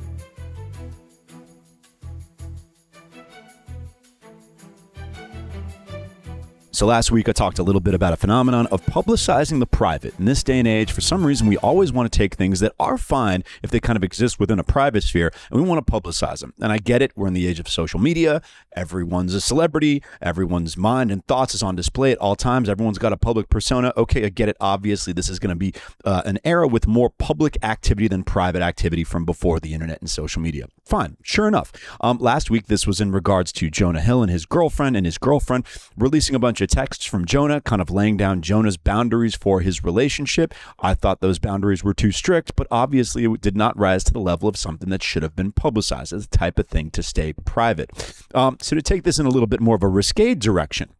So, last week I talked a little bit about a phenomenon of publicizing the private. In this day and age, for some reason, we always want to take things that are fine if they kind of exist within a private sphere and we want to publicize them. And I get it. We're in the age of social media. Everyone's a celebrity. Everyone's mind and thoughts is on display at all times. Everyone's got a public persona. Okay, I get it. Obviously, this is going to be uh, an era with more public activity than private activity from before the internet and social media. Fine. Sure enough. Um, last week, this was in regards to Jonah Hill and his girlfriend and his girlfriend releasing a bunch of texts from Jonah, kind of laying down Jonah's boundaries for his relationship. I thought those boundaries were too strict, but obviously it did not rise to the level of something that should have been publicized as the type of thing to stay private. Um, so to take this in a little bit more of a risque direction,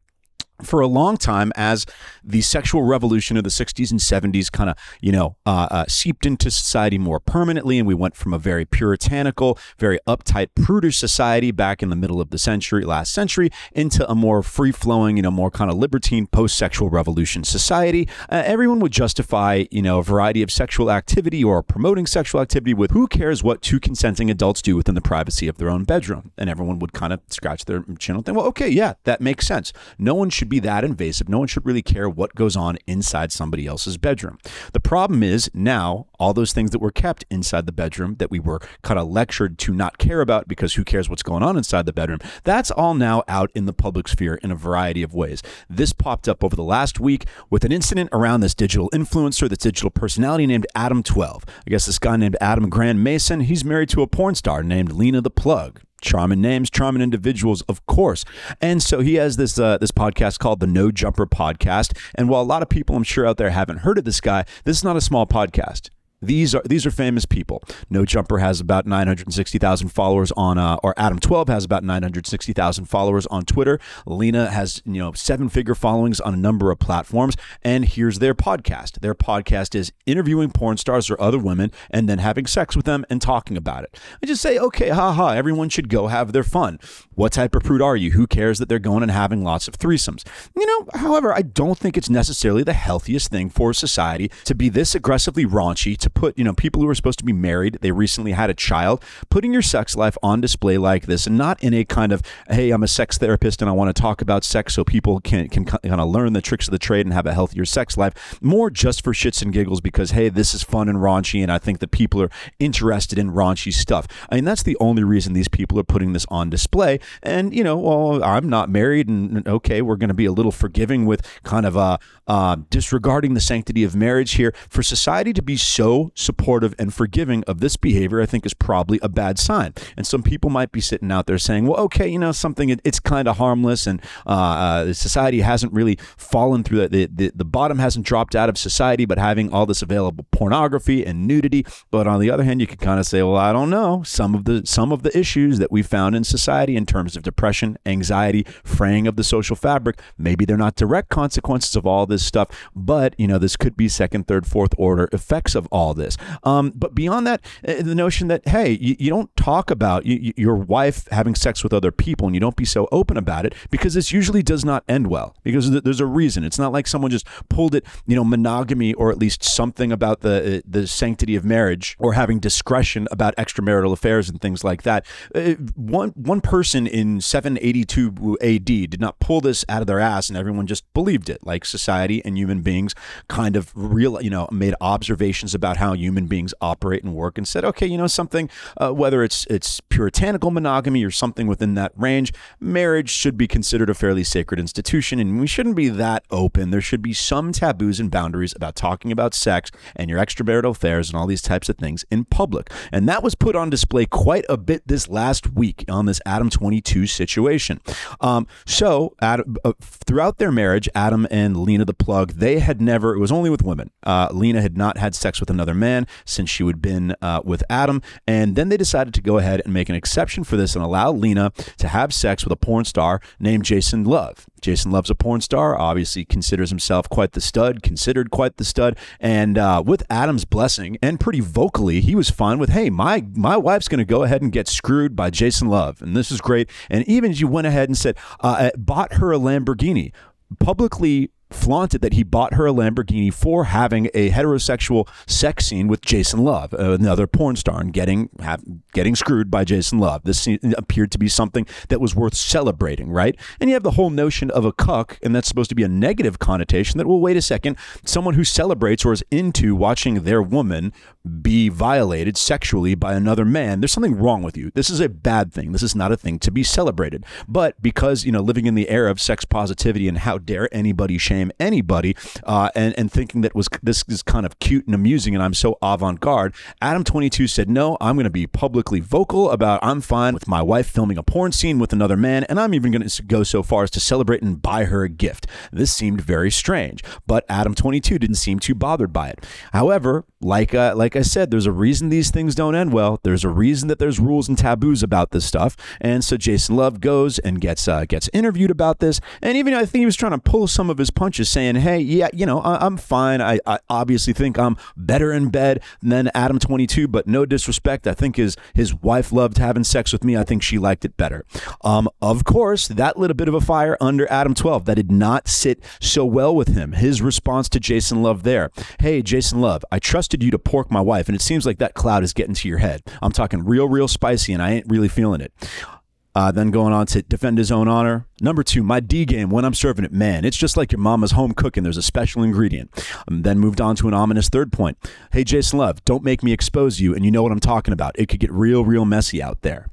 for a long time as the sexual revolution of the 60s and 70s kind of you know uh, uh, seeped into society more permanently and we went from a very puritanical very uptight prudish society back in the middle of the century last century into a more free-flowing you know more kind of libertine post-sexual revolution society. Uh, everyone would justify you know a variety of sexual activity or promoting sexual activity with who cares what two consenting adults do within the privacy of their own bedroom. And everyone would kind of scratch their chin and think well okay yeah that makes sense. No one should be that invasive. No one should really care what goes on inside somebody else's bedroom. The problem is now all those things that were kept inside the bedroom that we were kind of lectured to not care about because who cares what's going on inside the bedroom, that's all now out in the public sphere in a variety of ways. This popped up over the last week with an incident around this digital influencer, this digital personality named Adam 12. I guess this guy named Adam Grandmaison, he's married to a porn star named Lena the Plug charming names, charming individuals, of course. And so he has this uh, this podcast called the No Jumper Podcast. And while a lot of people I'm sure out there haven't heard of this guy, this is not a small podcast. These are these are famous people. No Jumper has about 960,000 followers on, uh, or Adam 12 has about 960,000 followers on Twitter. Lena has you know seven figure followings on a number of platforms. And here's their podcast. Their podcast is interviewing porn stars or other women and then having sex with them and talking about it. I just say, okay, haha, everyone should go have their fun. What type of prude are you? Who cares that they're going and having lots of threesomes? You know, however, I don't think it's necessarily the healthiest thing for society to be this aggressively raunchy to put, you know, people who are supposed to be married, they recently had a child, putting your sex life on display like this and not in a kind of, hey, I'm a sex therapist and I want to talk about sex so people can, can kind of learn the tricks of the trade and have a healthier sex life, more just for shits and giggles because, hey, this is fun and raunchy and I think that people are interested in raunchy stuff. I mean, that's the only reason these people are putting this on display. And, you know, well, I'm not married and okay, we're going to be a little forgiving with kind of uh, uh, disregarding the sanctity of marriage here. For society to be so supportive and forgiving of this behavior, I think is probably a bad sign. And some people might be sitting out there saying, well, okay, you know, something, it, it's kind of harmless and uh, uh, society hasn't really fallen through the, the, the bottom hasn't dropped out of society, but having all this available pornography and nudity. But on the other hand, you could kind of say, well, I don't know. Some of the, some of the issues that we found in society in terms of depression, anxiety, fraying of the social fabric, maybe they're not direct consequences of all this stuff, but, you know, this could be second, third, fourth order effects of all this. Um, but beyond that, uh, the notion that, hey, you, you don't talk about you, your wife having sex with other people and you don't be so open about it because this usually does not end well because there's a reason. It's not like someone just pulled it, you know, monogamy or at least something about the uh, the sanctity of marriage or having discretion about extramarital affairs and things like that. Uh, one one person in 782 AD did not pull this out of their ass and everyone just believed it. Like society and human beings kind of real, you know, made observations about how human beings operate and work and said, okay, you know, something uh, whether it's it's puritanical monogamy or something within that range, marriage should be considered a fairly sacred institution and we shouldn't be that open. There should be some taboos and boundaries about talking about sex and your extramarital affairs and all these types of things in public. And that was put on display quite a bit this last week on this Adam 22 situation. Um, so, Adam, uh, throughout their marriage, Adam and Lena the plug, they had never, it was only with women. Uh, Lena had not had sex with another man since she had been uh, with Adam. And then they decided to go ahead and make an exception for this and allow Lena to have sex with a porn star named Jason Luv. Jason Luv's a porn star, obviously considers himself quite the stud, considered quite the stud. And uh, with Adam's blessing and pretty vocally, he was fine with, hey, my, my wife's going to go ahead and get screwed by Jason Luv. And this is great. And even you went ahead and said, uh, bought her a Lamborghini, publicly flaunted that he bought her a Lamborghini for having a heterosexual sex scene with Jason Luv, another porn star, and getting have, getting screwed by Jason Luv. This appeared to be something that was worth celebrating, right? And you have the whole notion of a cuck, and that's supposed to be a negative connotation. That well, wait a second, someone who celebrates or is into watching their woman be violated sexually by another man. There's something wrong with you. This is a bad thing. This is not a thing to be celebrated. But because you know, living in the era of sex positivity and how dare anybody shame anybody, uh, and and thinking that was this is kind of cute and amusing, and I'm so avant garde. Adam 22 said, "No, I'm going to be publicly vocal about I'm fine with my wife filming a porn scene with another man, and I'm even going to go so far as to celebrate and buy her a gift." This seemed very strange, but Adam 22 didn't seem too bothered by it. However, like uh, like I said, there's a reason these things don't end well. There's a reason that there's rules and taboos about this stuff, and so Jason Luv goes and gets uh, gets interviewed about this, and even I think he was trying to pull some of his punches saying, hey, yeah, you know, I, am fine. I, I, obviously think I'm better in bed than Adam 22, but no disrespect. I think his his wife loved having sex with me. I think she liked it better. Um, of course, that lit a bit of a fire under Adam 12. That did not sit so well with him. His response to Jason Luv there, hey, Jason Luv, I trusted you to pork my wife, and it seems like that cloud is getting to your head. I'm talking real, real spicy, and I ain't really feeling it. Uh, then going on to defend his own honor. Number two, my D game when I'm serving it, man, it's just like your mama's home cooking. There's a special ingredient. Um, then moved on to an ominous third point. Hey, Jason Luv, don't make me expose you, and you know what I'm talking about. It could get real, real messy out there.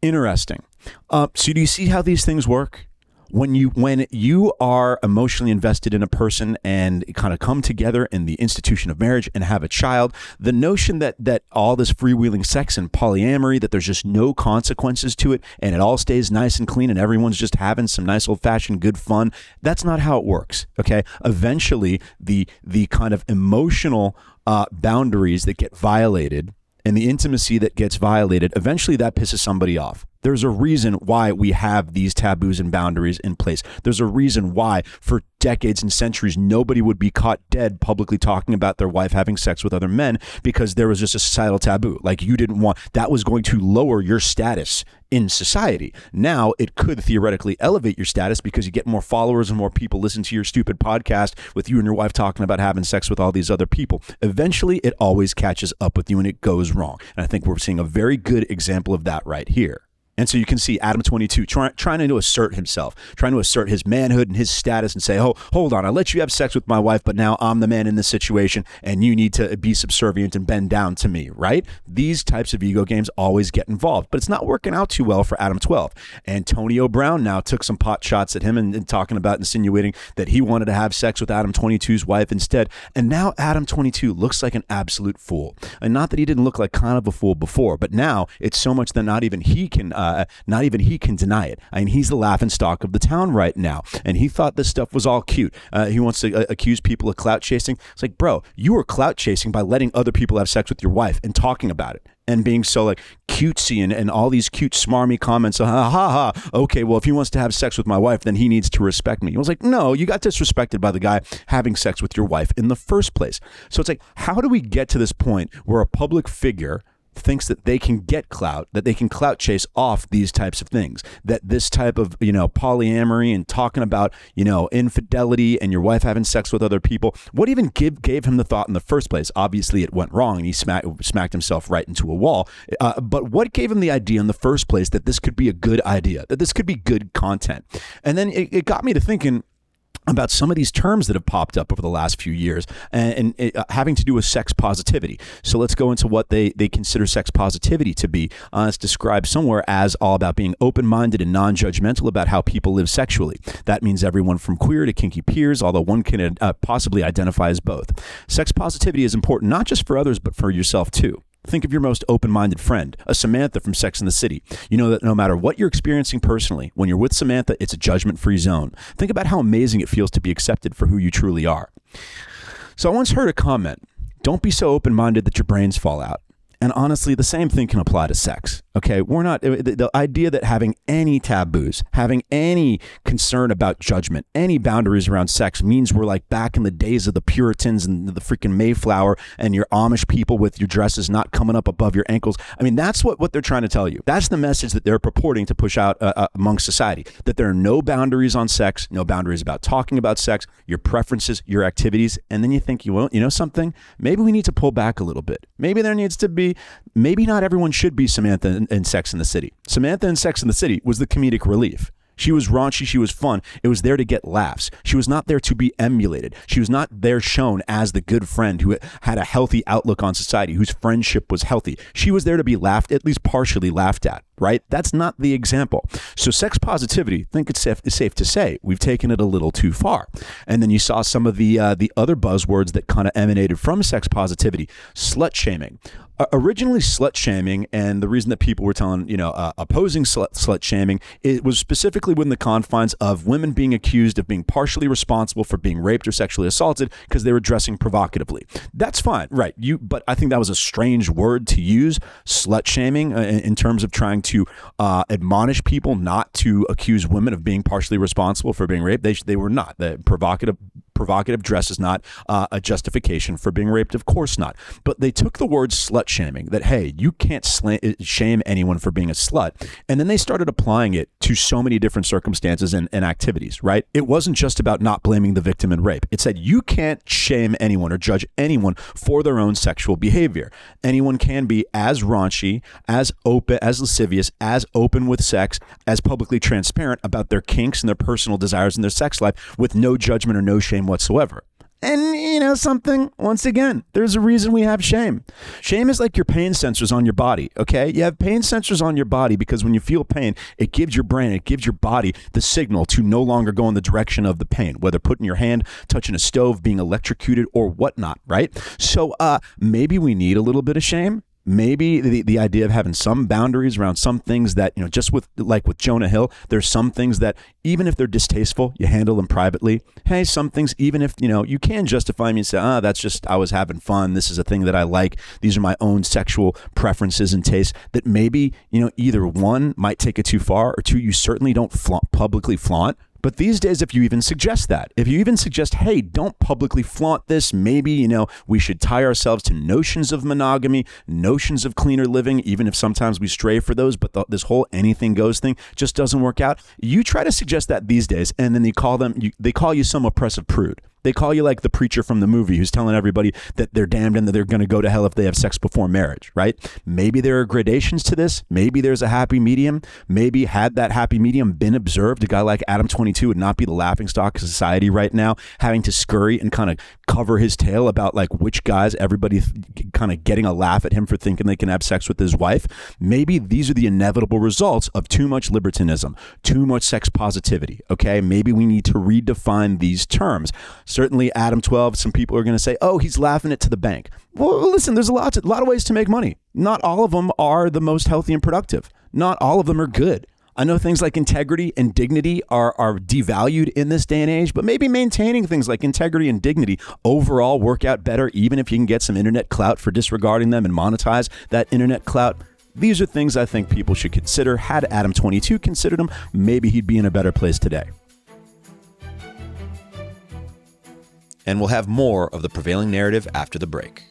Interesting. Uh, so, do you see how these things work? When you when you are emotionally invested in a person and kind of come together in the institution of marriage and have a child the notion that that all this freewheeling sex and polyamory that there's just no consequences to it and it all stays nice and clean and everyone's just having some nice old fashioned good fun that's not how it works okay? Eventually the the kind of emotional uh, boundaries that get violated and the intimacy that gets violated eventually that pisses somebody off there's a reason why we have these taboos and boundaries in place. There's a reason why, for decades and centuries, nobody would be caught dead publicly talking about their wife having sex with other men because there was just a societal taboo. Like you didn't want that was going to lower your status in society. Now it could theoretically elevate your status because you get more followers and more people listen to your stupid podcast with you and your wife talking about having sex with all these other people. Eventually, it always catches up with you and it goes wrong. And I think we're seeing a very good example of that right here. And so you can see Adam 22 try, trying to assert himself, trying to assert his manhood and his status and say, oh, hold on, I let you have sex with my wife, but now I'm the man in this situation and you need to be subservient and bend down to me, right? These types of ego games always get involved, but it's not working out too well for Adam 12. Antonio Brown now took some pot shots at him and, and talking about insinuating that he wanted to have sex with Adam 22's wife instead. And now Adam 22 looks like an absolute fool. And not that he didn't look like kind of a fool before, but now it's so much that not even he can. Uh, uh, not even he can deny it. I mean, he's the laughing stock of the town right now, and he thought this stuff was all cute. Uh, he wants to uh, accuse people of clout chasing. It's like, bro, you were clout chasing by letting other people have sex with your wife and talking about it and being so like cutesy and, and all these cute smarmy comments. Ha ha ha. Okay, well, if he wants to have sex with my wife, then he needs to respect me. I was like, no, you got disrespected by the guy having sex with your wife in the first place. So it's like, how do we get to this point where a public figure thinks that they can get clout, that they can clout chase off these types of things, that this type of, you know, polyamory and talking about, you know, infidelity and your wife having sex with other people, what even give, gave him the thought in the first place? Obviously, it went wrong and he smacked, smacked himself right into a wall. Uh, but what gave him the idea in the first place that this could be a good idea, that this could be good content? And then it, it got me to thinking, about some of these terms that have popped up over the last few years and, and uh, having to do with sex positivity. So let's go into what they, they consider sex positivity to be. Uh, it's described somewhere as all about being open minded and non judgmental about how people live sexually. That means everyone from queer to kinky peers, although one can uh, possibly identify as both. Sex positivity is important not just for others, but for yourself too. Think of your most open minded friend, a Samantha from Sex and the City. You know that no matter what you're experiencing personally, when you're with Samantha, it's a judgment free zone. Think about how amazing it feels to be accepted for who you truly are. So I once heard a comment don't be so open minded that your brains fall out. And honestly, the same thing can apply to sex. Okay, we're not the, the, idea that having any taboos, having any concern about judgment, any boundaries around sex means we're like back in the days of the Puritans and the freaking Mayflower and your Amish people with your dresses not coming up above your ankles. I mean, that's what, what they're trying to tell you. That's the message that they're purporting to push out uh, uh, among society that there are no boundaries on sex, no boundaries about talking about sex, your preferences, your activities. And then you think, you won't, you know something? Maybe we need to pull back a little bit. Maybe there needs to be, maybe not everyone should be Samantha in, in Sex in the City. Samantha in Sex in the City was the comedic relief. She was raunchy. She was fun. It was there to get laughs. She was not there to be emulated. She was not there shown as the good friend who had a healthy outlook on society, whose friendship was healthy. She was there to be laughed, at least partially laughed at, right? That's not the example. So, sex positivity, I think it's safe, it's safe to say we've taken it a little too far. And then you saw some of the uh, the other buzzwords that kind of emanated from sex positivity, slut shaming, originally slut shaming and the reason that people were telling you know uh, opposing slut, slut shaming it was specifically within the confines of women being accused of being partially responsible for being raped or sexually assaulted because they were dressing provocatively that's fine right you but i think that was a strange word to use slut shaming uh, in, in, terms of trying to uh, admonish people not to accuse women of being partially responsible for being raped they, they were not the provocative provocative dress is not uh, a justification for being raped. Of course not. But they took the word slut shaming that, hey, you can't uh, shame anyone for being a slut. And then they started applying it to so many different circumstances and, and activities, right? It wasn't just about not blaming the victim in rape. It said you can't shame anyone or judge anyone for their own sexual behavior. Anyone can be as raunchy, as open, as lascivious, as open with sex, as publicly transparent about their kinks and their personal desires and their sex life with no judgment or no shame whatsoever. And you know something? Once again, there's a reason we have shame. Shame is like your pain sensors on your body, okay? You have pain sensors on your body because when you feel pain, it gives your brain, it gives your body the signal to no longer go in the direction of the pain, whether putting your hand, touching a stove, being electrocuted, or whatnot, right? So uh, maybe we need a little bit of shame maybe the, the idea of having some boundaries around some things that you know just with like with jonah hill there's some things that even if they're distasteful you handle them privately. Hey some things even if you know you can justify me and say ah oh, that's just i was having fun. This is a thing that i like. These are my own sexual preferences and tastes. That maybe you know either one might take it too far or two you certainly don't flaunt, publicly flaunt but these days, if you even suggest that, if you even suggest, hey, don't publicly flaunt this, maybe, you know, we should tie ourselves to notions of monogamy, notions of cleaner living, even if sometimes we stray for those, but the, this whole anything goes thing just doesn't work out. You try to suggest that these days, and then they call them, you, they call you some oppressive prude. They call you like the preacher from the movie who's telling everybody that they're damned and that they're going to go to hell if they have sex before marriage, right? Maybe there are gradations to this. Maybe there's a happy medium. Maybe had that happy medium been observed, a guy like Adam 22 would not be the laughing stock of society right now, having to scurry and kind of cover his tail about like which guys everybody kind of getting a laugh at him for thinking they can have sex with his wife. Maybe these are the inevitable results of too much libertinism, too much sex positivity. Okay. Maybe we need to redefine these terms. Certainly, Adam 12, some people are going to say, oh, he's laughing it to the bank. Well, listen, there's a lot, a lot of ways to make money. Not all of them are the most healthy and productive. Not all of them are good. I know things like integrity and dignity are, are devalued in this day and age, but maybe maintaining things like integrity and dignity overall work out better, even if you can get some internet clout for disregarding them and monetize that internet clout. These are things I think people should consider. Had Adam 22 considered them, maybe he'd be in a better place today. And we'll have more of the prevailing narrative after the break.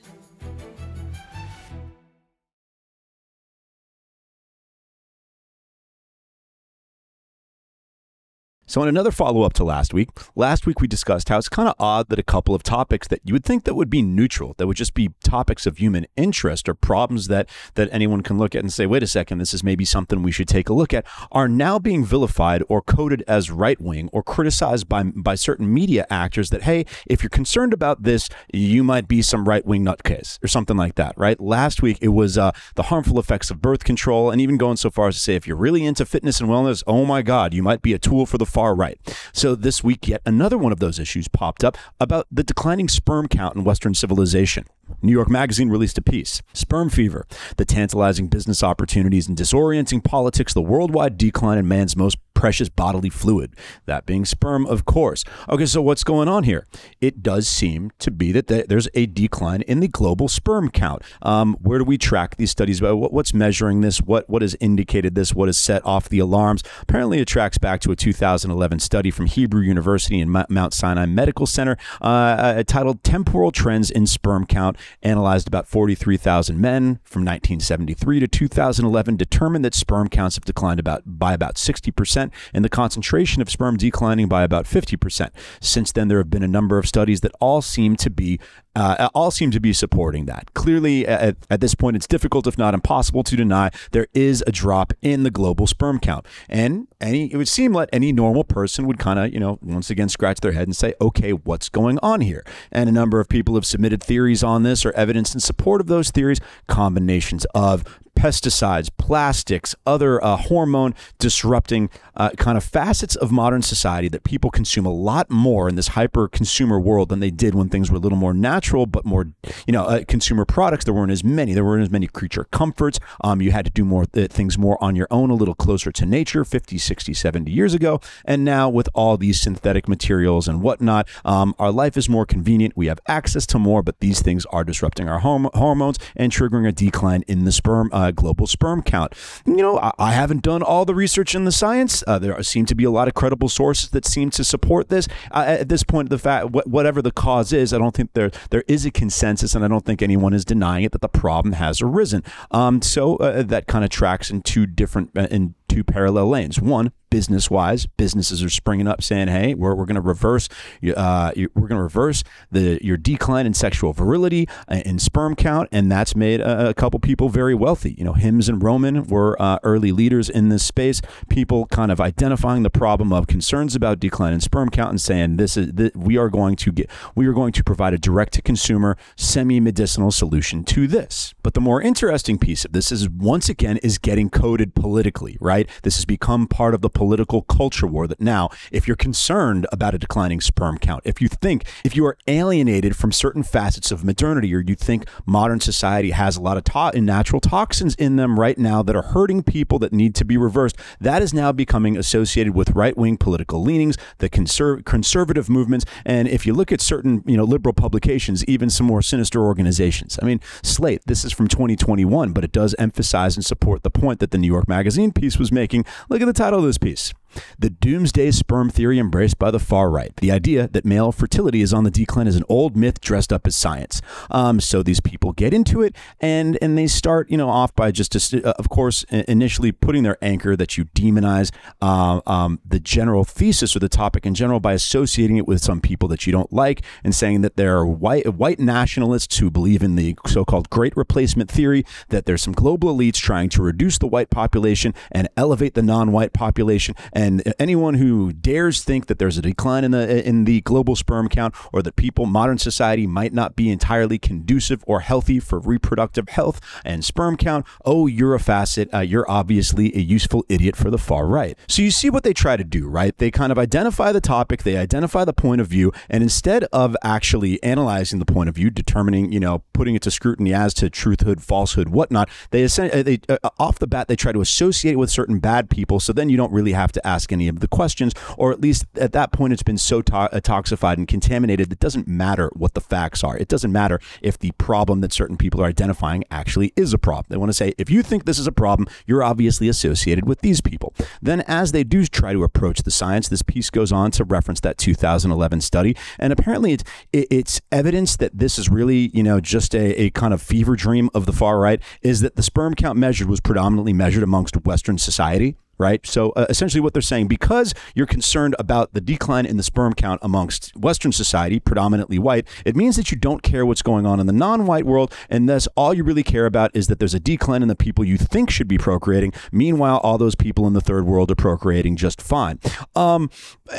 So, in another follow up to last week, last week we discussed how it's kind of odd that a couple of topics that you would think that would be neutral, that would just be topics of human interest or problems that that anyone can look at and say, wait a second, this is maybe something we should take a look at, are now being vilified or coded as right wing or criticized by by certain media actors that hey, if you're concerned about this, you might be some right wing nutcase or something like that, right? Last week it was uh, the harmful effects of birth control, and even going so far as to say if you're really into fitness and wellness, oh my God, you might be a tool for the far right. So this week, yet another one of those issues popped up about the declining sperm count in Western civilization. New York Magazine released a piece Sperm Fever, the tantalizing business opportunities and disorienting politics, the worldwide decline in man's most precious bodily fluid, that being sperm, of course. Okay, so what's going on here? It does seem to be that there's a decline in the global sperm count. Um, where do we track these studies? What's measuring this? What what has indicated this? What has set off the alarms? Apparently, it tracks back to a 2011 study from Hebrew University and Mount Sinai Medical Center uh, uh, titled "Temporal Trends in Sperm Count." Analyzed about 43,000 men from 1973 to 2011, determined that sperm counts have declined about by about 60 percent and the concentration of sperm declining by about 50%. Since then, there have been a number of studies that all seem to be uh, all seem to be supporting that. Clearly, at, at, this point, it's difficult, if not impossible, to deny there is a drop in the global sperm count. And any, it would seem like any normal person would kind of, you know, once again scratch their head and say, okay, what's going on here? And a number of people have submitted theories on this or evidence in support of those theories, combinations of pesticides, plastics, other uh, hormone disrupting uh, kind of facets of modern society that people consume a lot more in this hyper consumer world than they did when things were a little more natural, but more, you know, uh, consumer products. There weren't as many. There weren't as many creature comforts. Um, you had to do more th- things more on your own, a little closer to nature 50, 60, 70 years ago. And now with all these synthetic materials and whatnot, um, our life is more convenient. We have access to more, but these things are disrupting our horm- hormones and triggering a decline in the sperm uh, global sperm count. You know, I, I, haven't done all the research in the science. Uh, there seem to be a lot of credible sources that seem to support this. Uh, at this point, the fact wh- whatever the cause is, I don't think there there is a consensus, and I don't think anyone is denying it that the problem has arisen. Um, so uh, that kind of tracks in two different uh, in two parallel lanes. One, business wise, businesses are springing up saying, "Hey, we're, we're going to reverse, uh, we're going to reverse the your decline in sexual virility and sperm count," and that's made a, a, couple people very wealthy. You know, Hims and Roman were uh, early leaders in this space. People kind of identifying the problem of concerns about decline in sperm count and saying, "This is this, we are going to get, we are going to provide a direct to consumer semi medicinal solution to this." But the more interesting piece of this is once again is getting coded politically, right? This has become part of the political culture war that now, if you're concerned about a declining sperm count, if you think, if you are alienated from certain facets of modernity, or you think modern society has a lot of to- natural toxins in them right now that are hurting people that need to be reversed, that is now becoming associated with right wing political leanings, the conser- conservative movements. And if you look at certain, you know, liberal publications, even some more sinister organizations. I mean, Slate, this is from 2021, but it does emphasize and support the point that the New York Magazine piece was making. Look at the title of this piece The doomsday sperm theory embraced by the far right. The idea that male fertility is on the decline is an old myth dressed up as science. Um, so these people get into it and and they start you know off by just uh, of course initially putting their anchor that you demonize uh, um, the general thesis or the topic in general by associating it with some people that you don't like and saying that there are white white nationalists who believe in the so-called great replacement theory that there's some global elites trying to reduce the white population and elevate the non-white population and anyone who dares think that there's a decline in the in the global sperm count or that people modern society might not be entirely conducive or healthy for reproductive health and sperm count oh you're a facet. Uh, you're obviously a useful idiot for the far right. So you see what they try to do right? They kind of identify the topic they identify the point of view and instead of actually analyzing the point of view determining you know putting it to scrutiny as to truthhood falsehood whatnot they, uh, they uh, off the bat they try to associate it with certain bad people so then you don't really have to ask any of the questions or at least at that point it's been so to- uh, toxified and contaminated it doesn't matter what the facts are. It doesn't matter if the problem that certain people are identifying actually is a problem. They want to say if you think this is a problem you're obviously associated with these people. Then as they do try to approach the science this piece goes on to reference that 2011 study and apparently it's it's evidence that this is really you know just a, a kind of fever dream of the far right is that the sperm count measured was predominantly measured amongst western society right? So uh, essentially, what they're saying, because you're concerned about the decline in the sperm count amongst Western society, predominantly white, it means that you don't care what's going on in the non white world. And thus, all you really care about is that there's a decline in the people you think should be procreating. Meanwhile, all those people in the third world are procreating just fine. Um,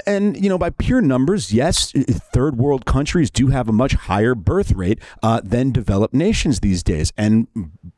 and, you know, by pure numbers, yes, third world countries do have a much higher birth rate uh, than developed nations these days. And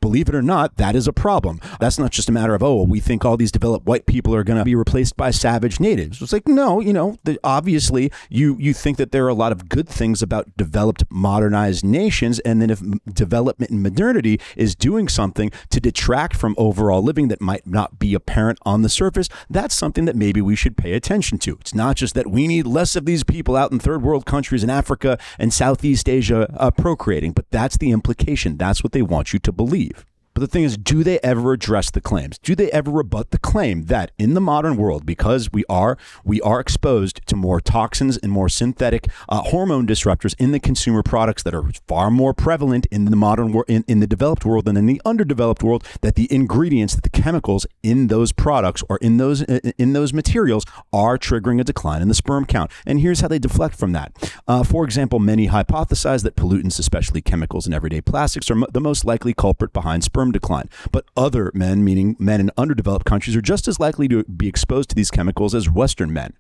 believe it or not, that is a problem. That's not just a matter of, oh, we think all these developed white people are going to be replaced by savage natives. It's like, no, you know, the, obviously you, you think that there are a lot of good things about developed, modernized nations. And then if development and modernity is doing something to detract from overall living that might not be apparent on the surface, that's something that maybe we should pay attention to. It's not just that we need less of these people out in third world countries in Africa and Southeast Asia uh, procreating, but that's the implication. That's what they want you to believe. But the thing is, do they ever address the claims? Do they ever rebut the claim that in the modern world, because we are we are exposed to more toxins and more synthetic uh, hormone disruptors in the consumer products that are far more prevalent in the modern world, in, in the developed world than in the underdeveloped world, that the ingredients, that the chemicals in those products or in those in those materials are triggering a decline in the sperm count. And here's how they deflect from that. Uh, for example, many hypothesize that pollutants, especially chemicals in everyday plastics, are the most likely culprit behind sperm sperm decline. But other men, meaning men in underdeveloped countries, are just as likely to be exposed to these chemicals as Western men.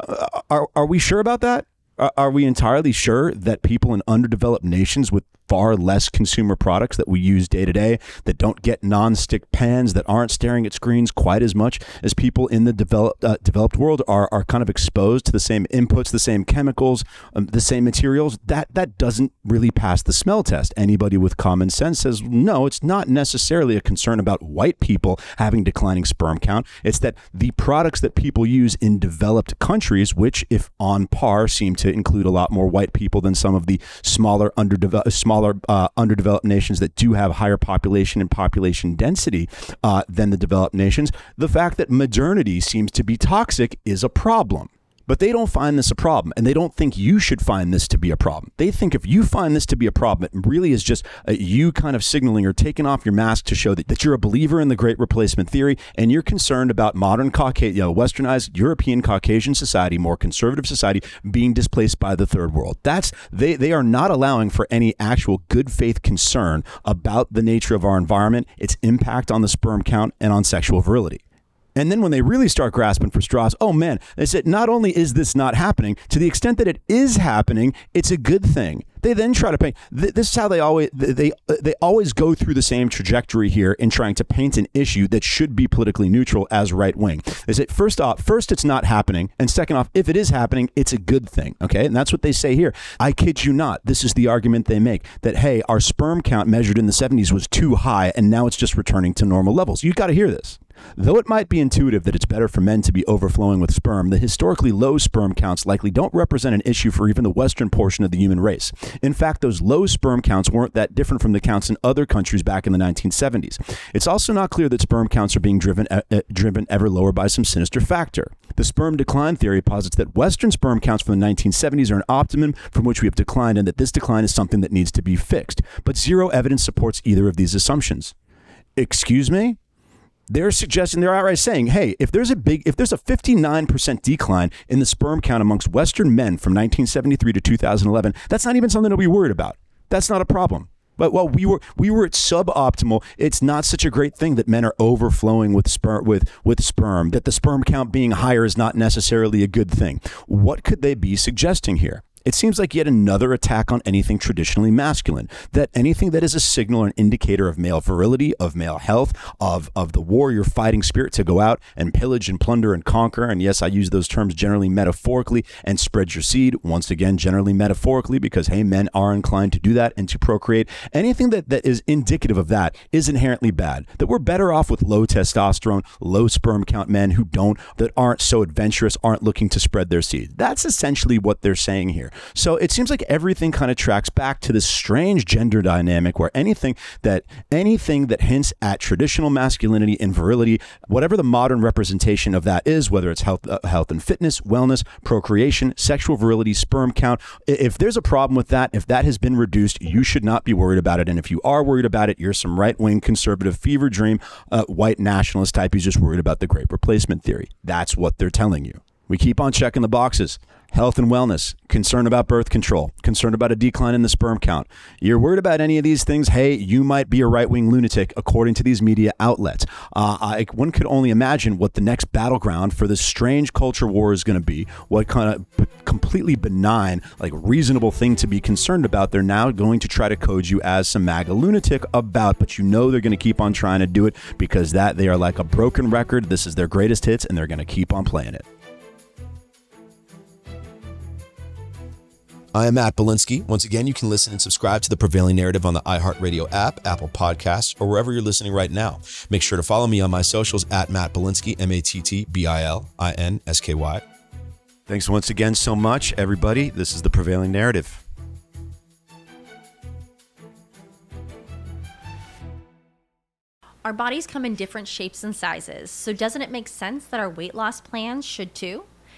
Uh, are, are we sure about that? Are we entirely sure that people in underdeveloped nations with far less consumer products that we use day to day that don't get non-stick pans that aren't staring at screens quite as much as people in the developed uh, developed world are are kind of exposed to the same inputs, the same chemicals, um, the same materials. That that doesn't really pass the smell test. Anybody with common sense says no. It's not necessarily a concern about white people having declining sperm count. It's that the products that people use in developed countries, which if on par seem to include a lot more white people than some of the smaller underdeveloped smaller smaller, uh, underdeveloped nations that do have higher population and population density uh, than the developed nations, the fact that modernity seems to be toxic is a problem. But they don't find this a problem, and they don't think you should find this to be a problem. They think if you find this to be a problem, it really is just uh, you kind of signaling or taking off your mask to show that, that you're a believer in the great replacement theory and you're concerned about modern Caucasian, you know, westernized European Caucasian society, more conservative society being displaced by the third world. That's they they are not allowing for any actual good faith concern about the nature of our environment, its impact on the sperm count, and on sexual virility. And then when they really start grasping for straws, oh man, they said not only is this not happening, to the extent that it is happening, it's a good thing. They then try to paint. This is how they always they uh, they always go through the same trajectory here in trying to paint an issue that should be politically neutral as right wing. Is it first off, first it's not happening, and second off, if it is happening, it's a good thing. Okay, and that's what they say here. I kid you not. This is the argument they make that hey, our sperm count measured in the 70s was too high, and now it's just returning to normal levels. You got to hear this. Though it might be intuitive that it's better for men to be overflowing with sperm, the historically low sperm counts likely don't represent an issue for even the western portion of the human race. In fact, those low sperm counts weren't that different from the counts in other countries back in the 1970s. It's also not clear that sperm counts are being driven uh, uh, driven ever lower by some sinister factor. The sperm decline theory posits that western sperm counts from the 1970s are an optimum from which we have declined and that this decline is something that needs to be fixed. But zero evidence supports either of these assumptions. Excuse me? They're suggesting they're outright saying, hey, if there's a big, if there's a 59% decline in the sperm count amongst Western men from 1973 to 2011, that's not even something to be worried about. That's not a problem. But while we were we were at suboptimal, it's not such a great thing that men are overflowing with sperm with with sperm. That the sperm count being higher is not necessarily a good thing. What could they be suggesting here? It seems like yet another attack on anything traditionally masculine. That anything that is a signal or an indicator of male virility, of male health, of, of the warrior fighting spirit to go out and pillage and plunder and conquer. And yes, I use those terms generally metaphorically and spread your seed. Once again, generally metaphorically, because hey, men are inclined to do that and to procreate. Anything that, that is indicative of that is inherently bad. That we're better off with low testosterone, low sperm count men who don't, that aren't so adventurous, aren't looking to spread their seed. That's essentially what they're saying here. So it seems like everything kind of tracks back to this strange gender dynamic where anything that anything that hints at traditional masculinity and virility, whatever the modern representation of that is, whether it's health, uh, health and fitness, wellness, procreation, sexual virility, sperm count, if there's a problem with that, if that has been reduced, you should not be worried about it. And if you are worried about it, you're some right wing conservative fever dream, uh, white nationalist type who's just worried about the great replacement theory. That's what they're telling you. We keep on checking the boxes health and wellness, concern about birth control, concern about a decline in the sperm count. You're worried about any of these things? Hey, you might be a right wing lunatic, according to these media outlets. Uh, I, one could only imagine what the next battleground for this strange culture war is going to be. What kind of completely benign, like reasonable thing to be concerned about, they're now going to try to code you as some MAGA lunatic about, but you know they're going to keep on trying to do it because that they are like a broken record. This is their greatest hits, and they're going to keep on playing it. I am Matt Bilinsky. Once again, you can listen and subscribe to the Prevailing Narrative on the iHeartRadio app, Apple Podcasts, or wherever you're listening right now. Make sure to follow me on my socials at Matt Bilinsky, M A T T B I L I N S K Y. Thanks once again so much, everybody. This is the Prevailing Narrative. Our bodies come in different shapes and sizes, so doesn't it make sense that our weight loss plans should too?